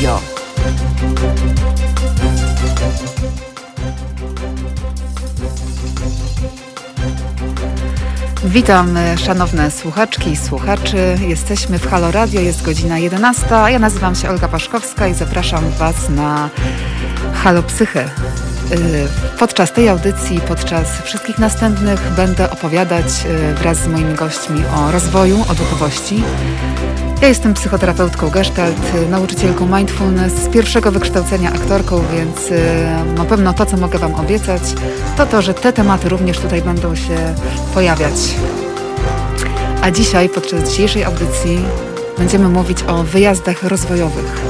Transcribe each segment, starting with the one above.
Radio. Witam e, szanowne słuchaczki i słuchaczy. Jesteśmy w Halo Radio, jest godzina 11. Ja nazywam się Olga Paszkowska i zapraszam Was na Halo Psychę. E, podczas tej audycji, podczas wszystkich następnych będę opowiadać e, wraz z moimi gośćmi o rozwoju, o duchowości. Ja jestem psychoterapeutką Gestalt, nauczycielką mindfulness, z pierwszego wykształcenia aktorką, więc na pewno to, co mogę Wam obiecać, to to, że te tematy również tutaj będą się pojawiać. A dzisiaj, podczas dzisiejszej audycji, będziemy mówić o wyjazdach rozwojowych.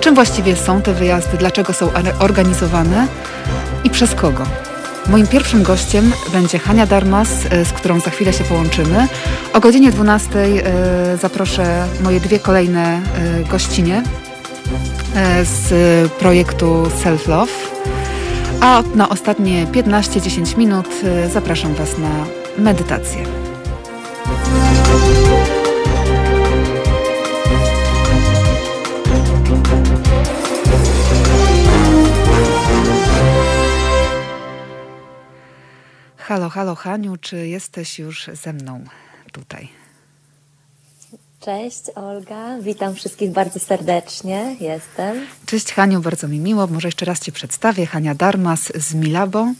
Czym właściwie są te wyjazdy, dlaczego są organizowane i przez kogo? Moim pierwszym gościem będzie Hania Darmas, e, z którą za chwilę się połączymy. O godzinie 12 e, zaproszę moje dwie kolejne e, gościnie z projektu Self Love. A na ostatnie 15-10 minut zapraszam Was na medytację. Halo, halo Haniu, czy jesteś już ze mną tutaj? Cześć Olga, witam wszystkich bardzo serdecznie, jestem. Cześć Haniu, bardzo mi miło. Może jeszcze raz Cię przedstawię. Hania Darmas z Milabo.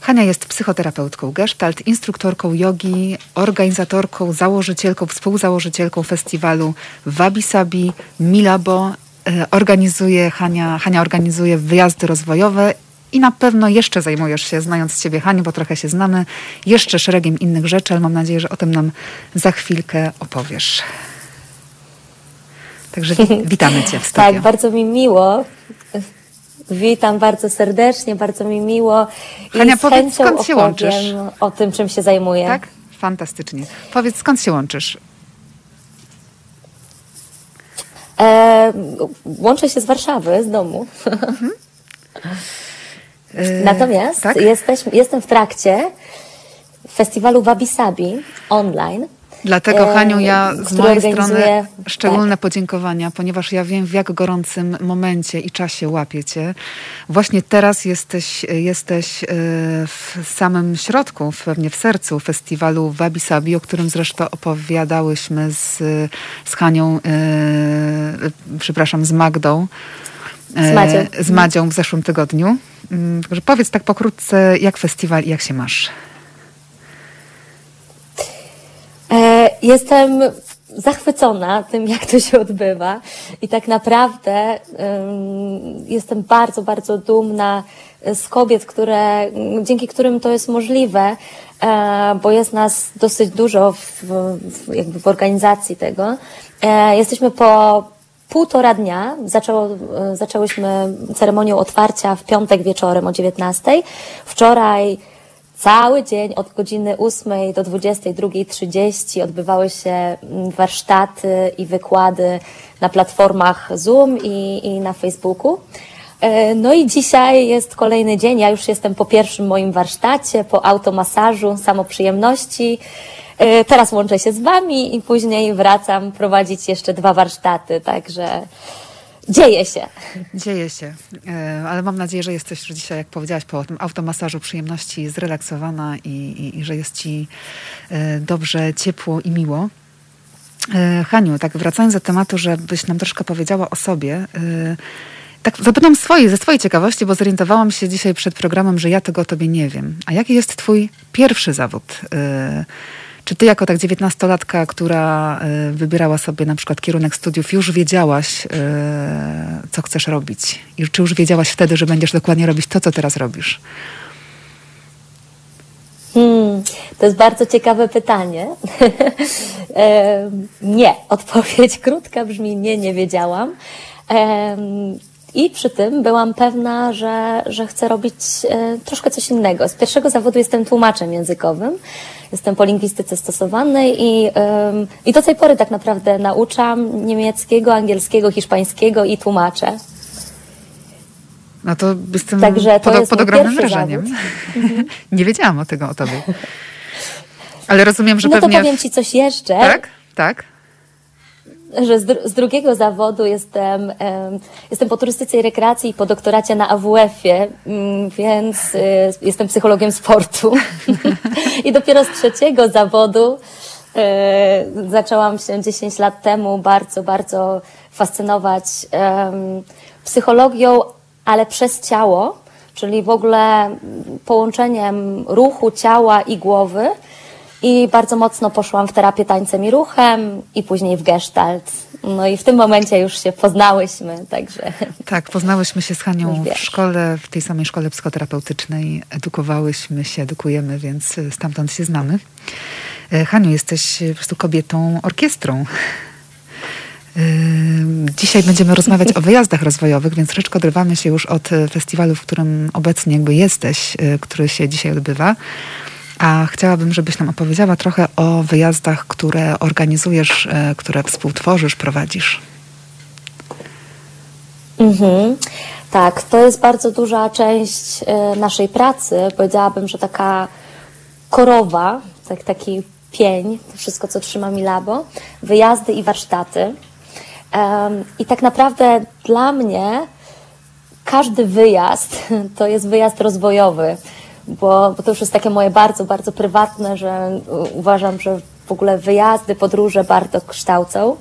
Hania jest psychoterapeutką Gestalt, instruktorką jogi, organizatorką, założycielką, współzałożycielką festiwalu Wabi Sabi Milabo. E, organizuje, Hania, Hania organizuje wyjazdy rozwojowe i na pewno jeszcze zajmujesz się, znając Ciebie, Haniu, bo trochę się znamy, jeszcze szeregiem innych rzeczy, ale mam nadzieję, że o tym nam za chwilkę opowiesz. Także witamy Cię w studiu. Tak, bardzo mi miło. Witam bardzo serdecznie, bardzo mi miło. I Hania, powiedz, skąd się łączysz? o tym, czym się zajmuję. Tak? Fantastycznie. Powiedz, skąd się łączysz? E, łączę się z Warszawy, z domu. Mhm. E, Natomiast tak? jestem w trakcie festiwalu Wabi Sabi online. Dlatego, Haniu, ja z mojej strony szczególne tak. podziękowania, ponieważ ja wiem, w jak gorącym momencie i czasie łapiecie. Właśnie teraz jesteś, jesteś e, w samym środku, pewnie w sercu festiwalu Wabi Sabi, o którym zresztą opowiadałyśmy z, z Hanią, e, przepraszam, z Magdą. Z Madzią. Z Madzią w zeszłym tygodniu. Mm, także powiedz tak pokrótce, jak festiwal i jak się masz? E, jestem zachwycona tym, jak to się odbywa i tak naprawdę jestem bardzo, bardzo dumna z kobiet, które, dzięki którym to jest możliwe, e, bo jest nas dosyć dużo w, w, jakby w organizacji tego. E, jesteśmy po półtora dnia zaczęło, e, zaczęłyśmy ceremonię otwarcia w piątek wieczorem o 19. Wczoraj cały dzień od godziny 8 do 22.30 odbywały się mm, warsztaty i wykłady na platformach Zoom i, i na Facebooku. E, no i dzisiaj jest kolejny dzień. Ja już jestem po pierwszym moim warsztacie, po automasażu, samoprzyjemności. E, teraz łączę się z Wami i później wracam prowadzić jeszcze dwa warsztaty, także dzieje się. Dzieje się, e, ale mam nadzieję, że jesteś już dzisiaj, jak powiedziałaś, po tym automasażu przyjemności zrelaksowana i, i, i że jest Ci e, dobrze, ciepło i miło. Haniu, tak wracając do tematu, żebyś nam troszkę powiedziała o sobie, tak zapytam swojej, ze swojej ciekawości, bo zorientowałam się dzisiaj przed programem, że ja tego o tobie nie wiem. A jaki jest twój pierwszy zawód? Czy ty jako tak dziewiętnastolatka, która y, wybierała sobie na przykład kierunek studiów, już wiedziałaś, y, co chcesz robić? I czy już wiedziałaś wtedy, że będziesz dokładnie robić to, co teraz robisz? Hmm, to jest bardzo ciekawe pytanie. nie, odpowiedź krótka brzmi nie, nie wiedziałam. I przy tym byłam pewna, że, że chcę robić e, troszkę coś innego. Z pierwszego zawodu jestem tłumaczem językowym. Jestem po lingwistyce stosowanej i, i do tej pory tak naprawdę nauczam niemieckiego, angielskiego, hiszpańskiego i tłumaczę. No to jestem Także to pod, pod ogromnym wrażeniem. Nie wiedziałam o tego o tobie. Ale rozumiem, że no pewnie... No to powiem ci coś jeszcze. Tak? Tak? Że z, z drugiego zawodu jestem, um, jestem po turystyce i rekreacji i po doktoracie na AWF-ie, um, więc y, jestem psychologiem sportu. I dopiero z trzeciego zawodu y, zaczęłam się 10 lat temu bardzo, bardzo fascynować um, psychologią, ale przez ciało, czyli w ogóle połączeniem ruchu, ciała i głowy. I bardzo mocno poszłam w terapię tańcem i ruchem i później w gestalt. No i w tym momencie już się poznałyśmy, także... Tak, poznałyśmy się z Hanią w szkole, w tej samej szkole psychoterapeutycznej. Edukowałyśmy się, edukujemy, więc stamtąd się znamy. E, Haniu, jesteś po prostu kobietą orkiestrą. Dzisiaj będziemy rozmawiać o wyjazdach rozwojowych, więc troszeczkę odrywamy się już od festiwalu, w którym obecnie jakby jesteś, y, który się dzisiaj odbywa. A chciałabym, żebyś nam opowiedziała trochę o wyjazdach, które organizujesz, y, które współtworzysz, prowadzisz. Mhm. Tak, to jest bardzo duża część y, naszej pracy. Powiedziałabym, że taka korowa, tak, taki pień, wszystko co trzyma mi labo, wyjazdy i warsztaty. I tak naprawdę dla mnie każdy wyjazd to jest wyjazd rozwojowy, bo, bo to już jest takie moje bardzo, bardzo prywatne, że uważam, że w ogóle wyjazdy, podróże bardzo kształcą.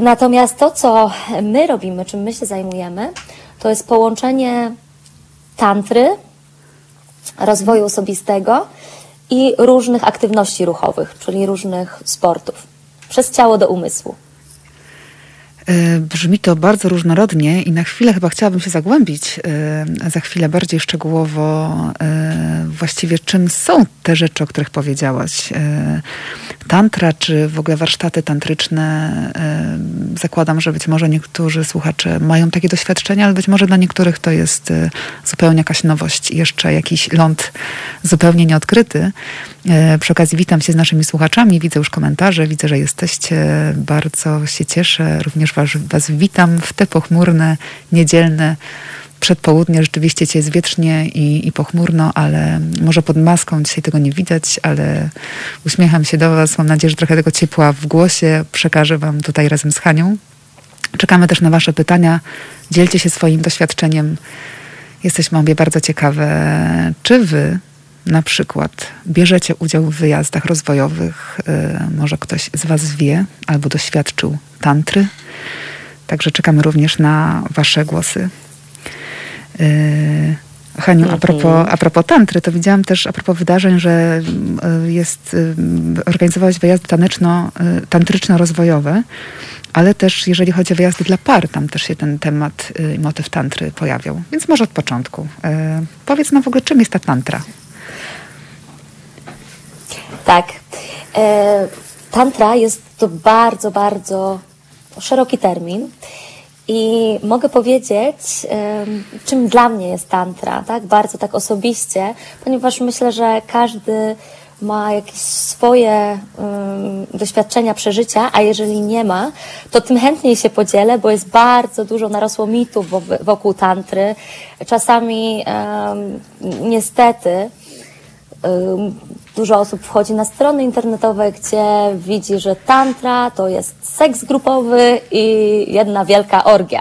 Natomiast to, co my robimy, czym my się zajmujemy, to jest połączenie tantry, rozwoju osobistego i różnych aktywności ruchowych, czyli różnych sportów, przez ciało do umysłu. E, brzmi to bardzo różnorodnie i na chwilę chyba chciałabym się zagłębić e, za chwilę bardziej szczegółowo e, właściwie czym są te rzeczy, o których powiedziałaś. Tantra, czy w ogóle warsztaty tantryczne. Zakładam, że być może niektórzy słuchacze mają takie doświadczenia, ale być może dla niektórych to jest zupełnie jakaś nowość, jeszcze jakiś ląd zupełnie nieodkryty. Przy okazji witam się z naszymi słuchaczami, widzę już komentarze, widzę, że jesteście. Bardzo się cieszę. Również was, was witam w te pochmurne, niedzielne przedpołudnie. Rzeczywiście cię jest wietrznie i, i pochmurno, ale może pod maską dzisiaj tego nie widać, ale uśmiecham się do was. Mam nadzieję, że trochę tego ciepła w głosie przekażę wam tutaj razem z Hanią. Czekamy też na wasze pytania. Dzielcie się swoim doświadczeniem. Jesteśmy obie bardzo ciekawe, czy wy na przykład bierzecie udział w wyjazdach rozwojowych, y, może ktoś z Was wie albo doświadczył tantry. Także czekamy również na Wasze głosy. Y, Haniu, a mhm. propos, a propos tantry, to widziałam też a propos wydarzeń, że y, jest, organizowałaś wyjazdy taneczno, tantryczno-rozwojowe, ale też jeżeli chodzi o wyjazdy dla par, tam też się ten temat i motyw tantry pojawiał. Więc może od początku. Powiedz nam w ogóle, czym jest ta tantra? Tak. E, tantra jest to bardzo, bardzo szeroki termin. I mogę powiedzieć, czym dla mnie jest tantra, tak? Bardzo tak osobiście, ponieważ myślę, że każdy ma jakieś swoje doświadczenia, przeżycia, a jeżeli nie ma, to tym chętniej się podzielę, bo jest bardzo dużo narosło mitów wokół tantry. Czasami niestety Dużo osób wchodzi na strony internetowe, gdzie widzi, że tantra to jest seks grupowy i jedna wielka orgia.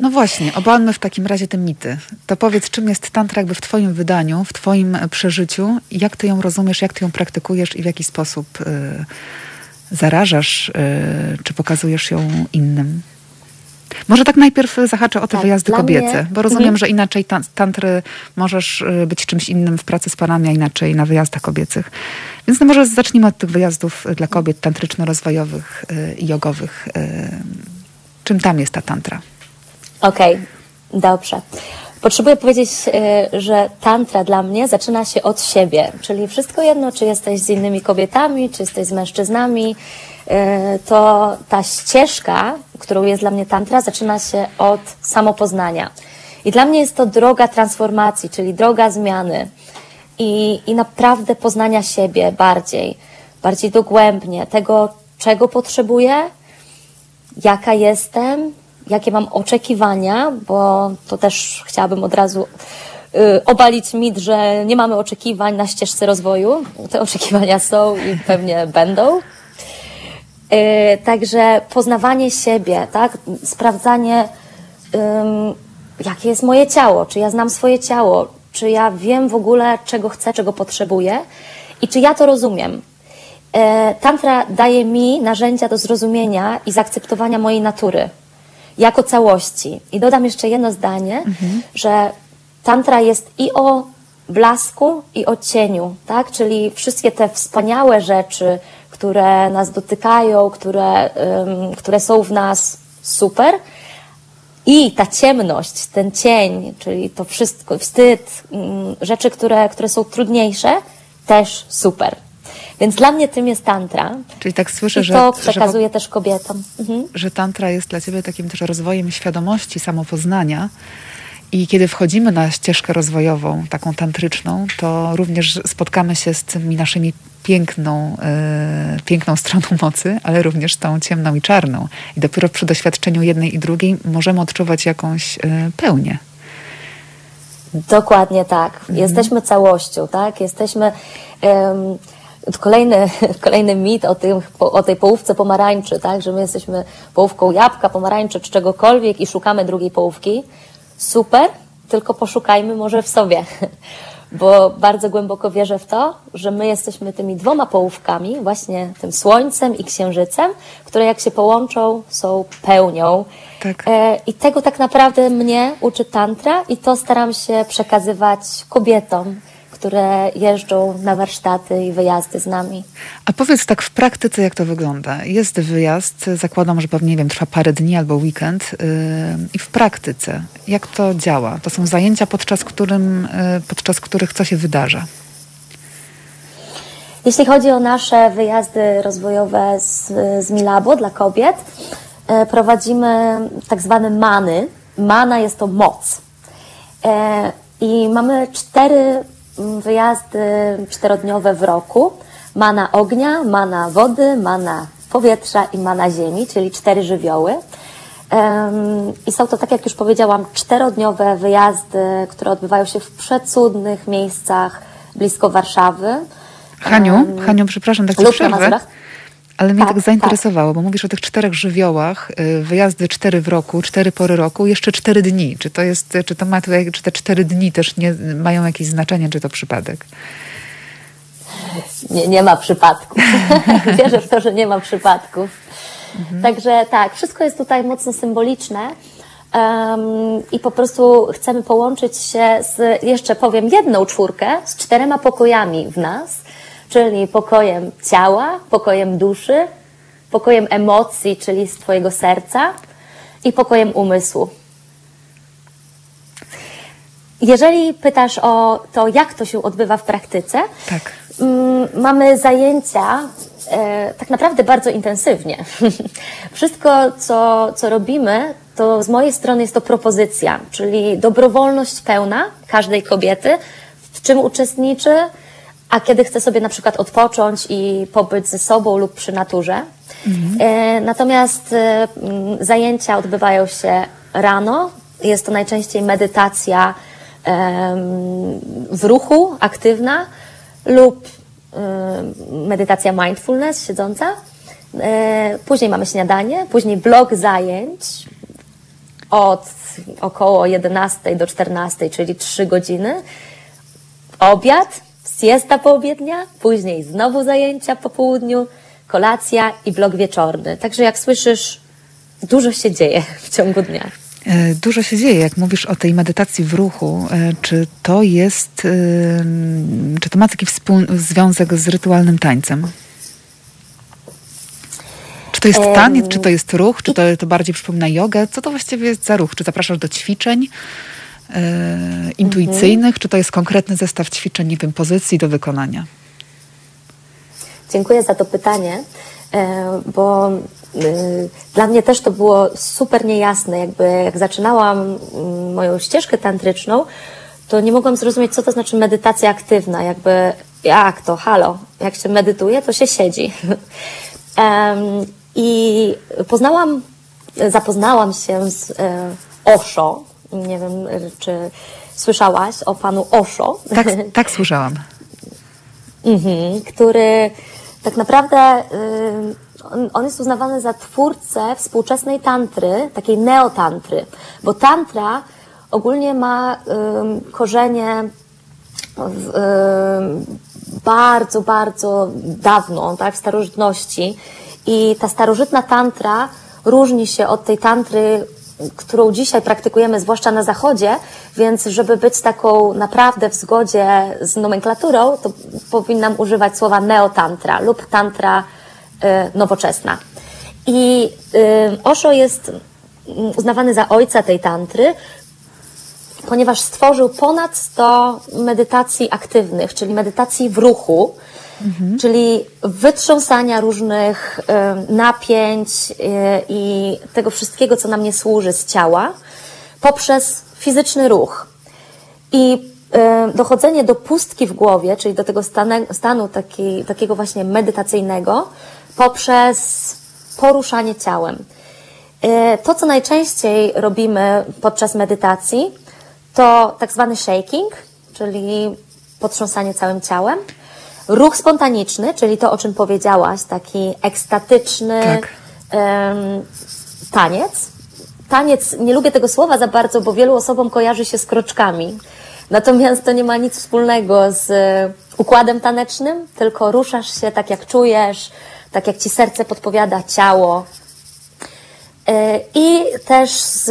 No właśnie, obalmy w takim razie te mity. To powiedz, czym jest tantra jakby w twoim wydaniu, w twoim przeżyciu, jak ty ją rozumiesz, jak ty ją praktykujesz i w jaki sposób y, zarażasz, y, czy pokazujesz ją innym? Może tak najpierw zahaczę o te tak, wyjazdy kobiece, mnie... bo rozumiem, mhm. że inaczej tantry możesz y, być czymś innym w pracy z panami, a inaczej na wyjazdach kobiecych. Więc no może zacznijmy od tych wyjazdów dla kobiet tantryczno-rozwojowych y, i jogowych. Y, czym tam jest ta tantra? Okej, okay, dobrze. Potrzebuję powiedzieć, że tantra dla mnie zaczyna się od siebie, czyli wszystko jedno, czy jesteś z innymi kobietami, czy jesteś z mężczyznami, to ta ścieżka, którą jest dla mnie tantra, zaczyna się od samopoznania. I dla mnie jest to droga transformacji, czyli droga zmiany i, i naprawdę poznania siebie bardziej, bardziej dogłębnie, tego, czego potrzebuję, jaka jestem, jakie mam oczekiwania, bo to też chciałabym od razu y, obalić mit, że nie mamy oczekiwań na ścieżce rozwoju. Te oczekiwania są i pewnie będą. Także poznawanie siebie, tak? sprawdzanie, jakie jest moje ciało, czy ja znam swoje ciało, czy ja wiem w ogóle, czego chcę, czego potrzebuję i czy ja to rozumiem. E, tantra daje mi narzędzia do zrozumienia i zaakceptowania mojej natury jako całości. I dodam jeszcze jedno zdanie, mhm. że tantra jest i o blasku, i o cieniu, tak? Czyli wszystkie te wspaniałe rzeczy, które nas dotykają, które, które są w nas super, i ta ciemność, ten cień, czyli to wszystko, wstyd, rzeczy, które, które są trudniejsze, też super. Więc dla mnie tym jest tantra. Czyli tak słyszę, że... to przekazuję że, też kobietom. Mhm. Że tantra jest dla ciebie takim też rozwojem świadomości, samopoznania. I kiedy wchodzimy na ścieżkę rozwojową, taką tantryczną, to również spotkamy się z tymi naszymi piękną, yy, piękną stroną mocy, ale również tą ciemną i czarną. I dopiero przy doświadczeniu jednej i drugiej możemy odczuwać jakąś yy, pełnię. Dokładnie tak. Mhm. Jesteśmy całością, tak? Jesteśmy. Um, kolejny, kolejny mit o, tym, o tej połówce pomarańczy, tak? Że my jesteśmy połówką jabłka, pomarańczy czy czegokolwiek i szukamy drugiej połówki. Super, tylko poszukajmy może w sobie. Bo bardzo głęboko wierzę w to, że my jesteśmy tymi dwoma połówkami, właśnie tym słońcem i księżycem, które jak się połączą, są pełnią. Tak. E, I tego tak naprawdę mnie uczy tantra i to staram się przekazywać kobietom które jeżdżą na warsztaty i wyjazdy z nami. A powiedz tak w praktyce, jak to wygląda? Jest wyjazd, zakładam, że pewnie, nie wiem, trwa parę dni albo weekend. Yy, I w praktyce, jak to działa? To są zajęcia, podczas, którym, yy, podczas których co się wydarza? Jeśli chodzi o nasze wyjazdy rozwojowe z, z Milabo dla kobiet, yy, prowadzimy tak zwane many. Mana jest to moc. Yy, I mamy cztery wyjazdy czterodniowe w roku. Mana ognia, mana wody, mana powietrza i mana ziemi, czyli cztery żywioły. I są to, tak jak już powiedziałam, czterodniowe wyjazdy, które odbywają się w przecudnych miejscach blisko Warszawy. Haniu, Haniu, przepraszam, tak ci przerwę. Ale mnie tak, tak zainteresowało, tak. bo mówisz o tych czterech żywiołach, y, wyjazdy cztery w roku, cztery pory roku, jeszcze cztery dni. Czy to jest, czy to ma tutaj, czy te cztery dni też nie mają jakieś znaczenie, czy to przypadek? Nie, nie ma przypadków. Wierzę w to, że nie ma przypadków. Mhm. Także tak, wszystko jest tutaj mocno symboliczne. Um, I po prostu chcemy połączyć się z, jeszcze powiem, jedną czwórkę z czterema pokojami w nas, czyli pokojem ciała, pokojem duszy, pokojem emocji, czyli z Twojego serca i pokojem umysłu. Jeżeli pytasz o to, jak to się odbywa w praktyce, tak. Mm, mamy zajęcia e, tak naprawdę bardzo intensywnie. Wszystko, co, co robimy, to z mojej strony jest to propozycja, czyli dobrowolność pełna każdej kobiety, w czym uczestniczy, a kiedy chcę sobie na przykład odpocząć i pobyć ze sobą lub przy naturze. Mhm. E, natomiast e, zajęcia odbywają się rano. Jest to najczęściej medytacja w ruchu, aktywna lub medytacja mindfulness, siedząca. E, później mamy śniadanie, później blok zajęć od około 11 do 14, czyli 3 godziny. Obiad, siesta poobiednia, później znowu zajęcia po południu, kolacja i blok wieczorny. Także jak słyszysz, dużo się dzieje w ciągu dnia. E, dużo się dzieje, jak mówisz o tej medytacji w ruchu. E, czy to jest, e, czy to ma taki związek z rytualnym tańcem? Czy to jest taniec, czy to jest ruch, czy to, to bardziej przypomina jogę? Co to właściwie jest za ruch? Czy zapraszasz do ćwiczeń? E, intuicyjnych, mhm. czy to jest konkretny zestaw ćwiczeń, nie wiem, pozycji do wykonania? Dziękuję za to pytanie, e, bo e, dla mnie też to było super niejasne. Jakby jak zaczynałam mm, moją ścieżkę tantryczną, to nie mogłam zrozumieć, co to znaczy medytacja aktywna. Jakby jak to, halo, jak się medytuje, to się siedzi. I poznałam, zapoznałam się z e, Osho, nie wiem, czy słyszałaś o panu Osho. Tak, tak słyszałam. mhm, który tak naprawdę on, on jest uznawany za twórcę współczesnej tantry, takiej neotantry, bo tantra ogólnie ma um, korzenie w, um, bardzo, bardzo dawno, tak, w starożytności. I ta starożytna tantra różni się od tej tantry, którą dzisiaj praktykujemy, zwłaszcza na Zachodzie, więc żeby być taką naprawdę w zgodzie z nomenklaturą, to powinnam używać słowa neotantra lub tantra y, nowoczesna. I y, Osho jest mm, uznawany za ojca tej tantry, ponieważ stworzył ponad 100 medytacji aktywnych, czyli medytacji w ruchu, mhm. czyli wytrząsania różnych napięć y, i tego wszystkiego, co nam nie służy z ciała, poprzez fizyczny ruch. I y, dochodzenie do pustki w głowie, czyli do tego stanu, taki, takiego właśnie medytacyjnego, poprzez poruszanie ciałem. To, co najczęściej robimy podczas medytacji, to tak zwany shaking, czyli potrząsanie całym ciałem. Ruch spontaniczny, czyli to, o czym powiedziałaś, taki ekstatyczny tak. um, taniec. Taniec, nie lubię tego słowa za bardzo, bo wielu osobom kojarzy się z kroczkami. Natomiast to nie ma nic wspólnego z układem tanecznym, tylko ruszasz się tak, jak czujesz, tak jak ci serce podpowiada, ciało, E, I też z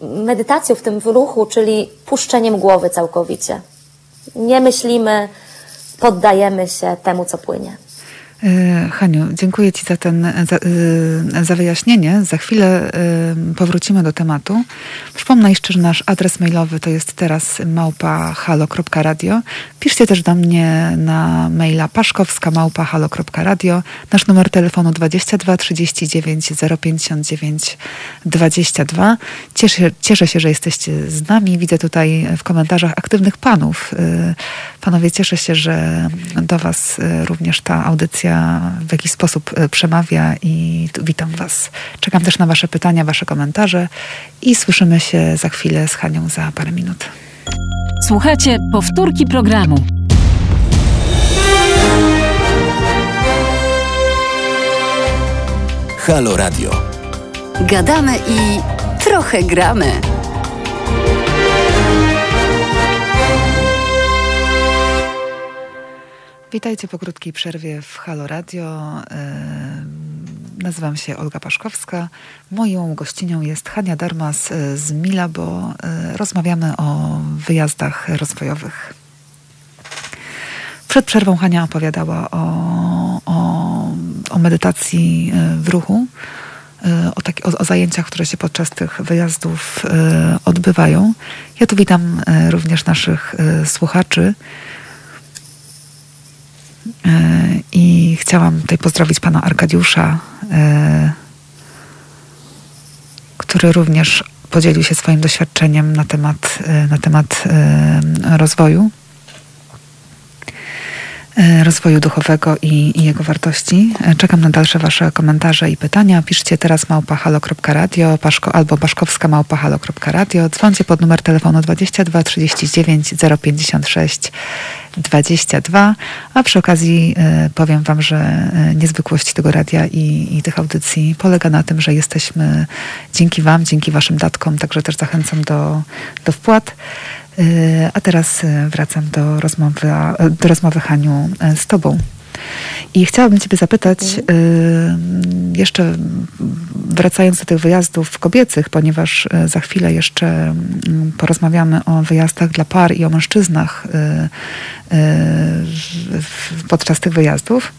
medytacją w tym ruchu, czyli puszczeniem głowy całkowicie. Nie myślimy, poddajemy się temu, co płynie. E, Haniu, dziękuję Ci za, ten, za, e, za, wyjaśnienie. Za chwilę e, powrócimy do tematu. Przypomnę jeszcze, że nasz adres mailowy to jest teraz małpa halo.radio. Piszcie też do mnie na maila paszkowska małpa halo.radio. Nasz numer telefonu 22 39 059 22. Cieszę, cieszę się, że jesteście z nami. Widzę tutaj w komentarzach aktywnych panów. Panowie, cieszę się, że do Was również ta audycja w jakiś sposób e, przemawia i witam Was. Czekam też na Wasze pytania, Wasze komentarze i słyszymy się za chwilę z Hanią za parę minut. Słuchajcie powtórki programu. Halo Radio. Gadamy i trochę gramy. Witajcie po krótkiej przerwie w Halo Radio. Nazywam się Olga Paszkowska. Moją gościnią jest Hania Darmas z Mila, bo e, rozmawiamy o wyjazdach rozwojowych. Przed przerwą Hania opowiadała o, o, o medytacji e, w ruchu, e, o, taki, o, o, zajęciach, które się podczas tych wyjazdów odbywają. Ja tu witam również naszych słuchaczy. E, I chciałam tutaj pozdrowić pana Arkadiusza, e, który również podzielił się swoim doświadczeniem na temat, e, na temat rozwoju. Rozwoju duchowego i, i, jego wartości. Czekam na dalsze Wasze komentarze i pytania. Piszcie teraz małpahalo.radio paszko, albo baszkowska małpahalo.radio. Dzwoncie pod numer telefonu 22 39 056 22, a przy okazji e, powiem Wam, że e, niezwykłość tego radia i, i tych audycji polega na tym, że jesteśmy dzięki Wam, dzięki Waszym datkom, także też zachęcam do, do wpłat. E, a teraz wracam do rozmowy, do rozmowy Haniu z Tobą. I chciałabym Ciebie zapytać, mhm. y, jeszcze wracając do tych wyjazdów kobiecych, ponieważ za chwilę jeszcze porozmawiamy o wyjazdach dla par i o mężczyznach y, podczas tych wyjazdów.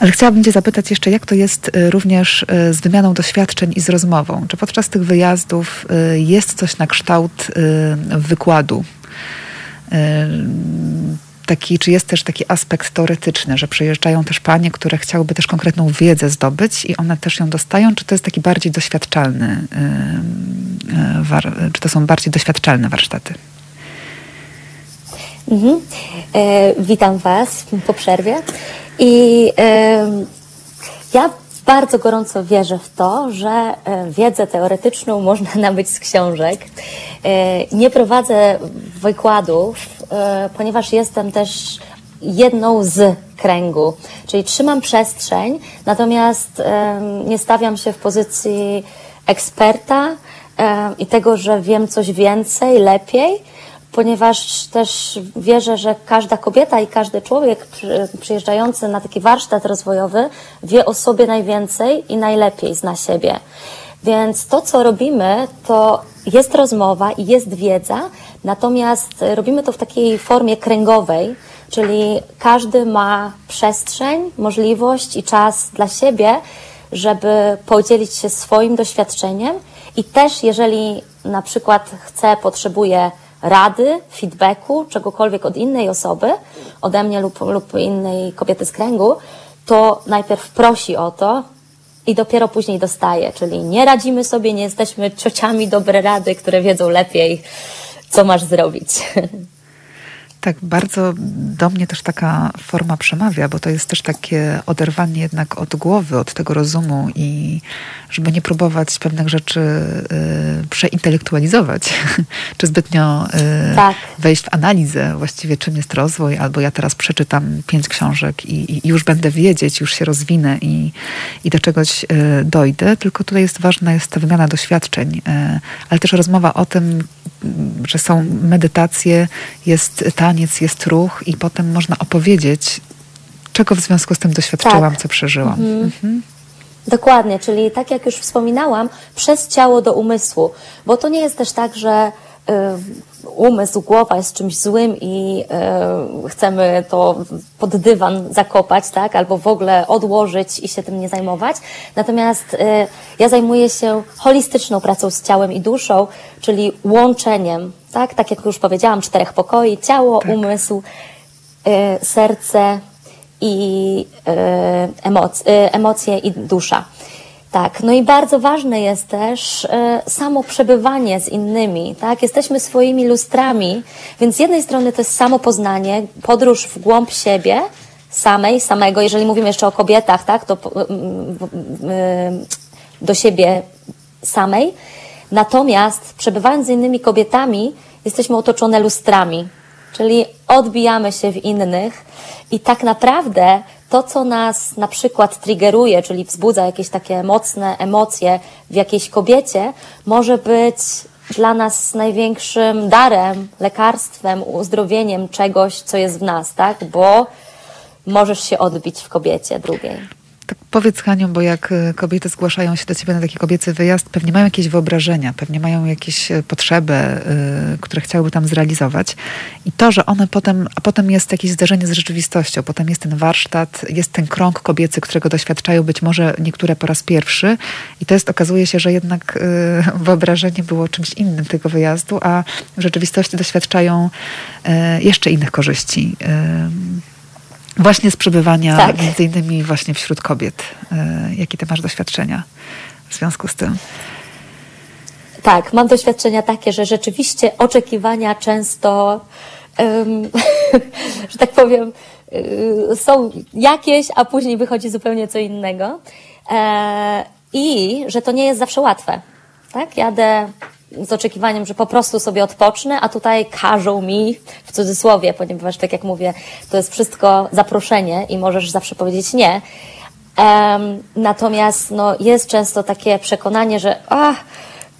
Ale chciałabym Cię zapytać jeszcze, jak to jest również z wymianą doświadczeń i z rozmową? Czy podczas tych wyjazdów jest coś na kształt wykładu? taki, czy jest też taki aspekt teoretyczny, że przyjeżdżają też panie, które chciałyby też konkretną wiedzę zdobyć i one też ją dostają, czy to jest taki bardziej doświadczalny, czy to są bardziej doświadczalne warsztaty? Mhm. E, witam Was po przerwie. I ja bardzo gorąco wierzę w to, że e, wiedzę teoretyczną można nabyć z książek. E, nie prowadzę wykładów, e, ponieważ jestem też jedną z kręgu, czyli trzymam przestrzeń, natomiast nie stawiam się w pozycji eksperta i tego, że wiem coś więcej, lepiej, ponieważ też wierzę, że każda kobieta i każdy człowiek przyjeżdżający na taki warsztat rozwojowy wie o sobie najwięcej i najlepiej zna siebie. Więc to, co robimy, to jest rozmowa i jest wiedza, natomiast robimy to w takiej formie kręgowej, czyli każdy ma przestrzeń, możliwość i czas dla siebie, żeby podzielić się swoim doświadczeniem i też, jeżeli na przykład chce, potrzebuje rady, feedbacku, czegokolwiek od innej osoby, ode mnie lub, lub innej kobiety z kręgu, to najpierw prosi o to i dopiero później dostaje. Czyli nie radzimy sobie, nie jesteśmy ciociami dobre rady, które wiedzą lepiej, co masz zrobić. Tak, bardzo do mnie też taka forma przemawia, bo to jest też takie oderwanie jednak od głowy, od tego rozumu i żeby nie próbować pewnych rzeczy y, przeintelektualizować, czy zbytnio y, tak. wejść w analizę właściwie czym jest rozwój, albo ja teraz przeczytam pięć książek i, i już będę wiedzieć, już się rozwinę i, i do czegoś y, dojdę, tylko tutaj jest ważna jest ta wymiana doświadczeń, y, ale też rozmowa o tym, że są medytacje, jest taniec, jest ruch i potem można opowiedzieć, czego w związku z tym doświadczyłam, tak. co przeżyłam. Mhm. Mhm. Dokładnie, czyli tak jak już wspominałam, przez ciało do umysłu, bo to nie jest też tak, że umysł, głowa jest czymś złym i y, chcemy to pod dywan zakopać, tak, albo w ogóle odłożyć i się tym nie zajmować. Natomiast y, ja zajmuję się holistyczną pracą z ciałem i duszą, czyli łączeniem, tak, tak jak już powiedziałam, czterech pokoi, ciało, tak. umysł, serce, i emoc emocje i dusza. Tak, no i bardzo ważne jest też e, samo przebywanie z innymi, tak? Jesteśmy swoimi lustrami, więc z jednej strony to jest samo poznanie, podróż w głąb siebie, samej, samego, jeżeli mówimy jeszcze o kobietach, tak, to do siebie samej. Natomiast przebywając z innymi kobietami, jesteśmy otoczone lustrami, czyli odbijamy się w innych i tak naprawdę to, co nas na przykład triggeruje, czyli wzbudza jakieś takie mocne emocje w jakiejś kobiecie, może być dla nas największym darem, lekarstwem, uzdrowieniem czegoś, co jest w nas, tak? Bo możesz się odbić w kobiecie drugiej. Tak powiedz Haniu, bo jak e, kobiety zgłaszają się do ciebie na taki kobiecy wyjazd, pewnie mają jakieś wyobrażenia, pewnie mają jakieś e, potrzeby, y, które chciałyby tam zrealizować. I to, że one potem, a potem jest jakieś zderzenie z rzeczywistością, potem jest ten warsztat, jest ten krąg kobiecy, którego doświadczają być może niektóre po raz pierwszy. I to jest, okazuje się, że jednak wyobrażenie było czymś innym tego wyjazdu, a w rzeczywistości doświadczają jeszcze innych korzyści. Właśnie z przebywania tak. między innymi właśnie wśród kobiet. E, jakie ty masz doświadczenia w związku z tym? Tak, mam doświadczenia takie, że rzeczywiście oczekiwania często, um, że tak powiem, y, są jakieś, a później wychodzi zupełnie co innego. E, I że to nie jest zawsze łatwe. Tak? Jadę z oczekiwaniem, że po prostu sobie odpocznę, a tutaj każą mi, w cudzysłowie, ponieważ tak jak mówię, to jest wszystko zaproszenie i możesz zawsze powiedzieć nie. Um, natomiast no, jest często takie przekonanie, że ach,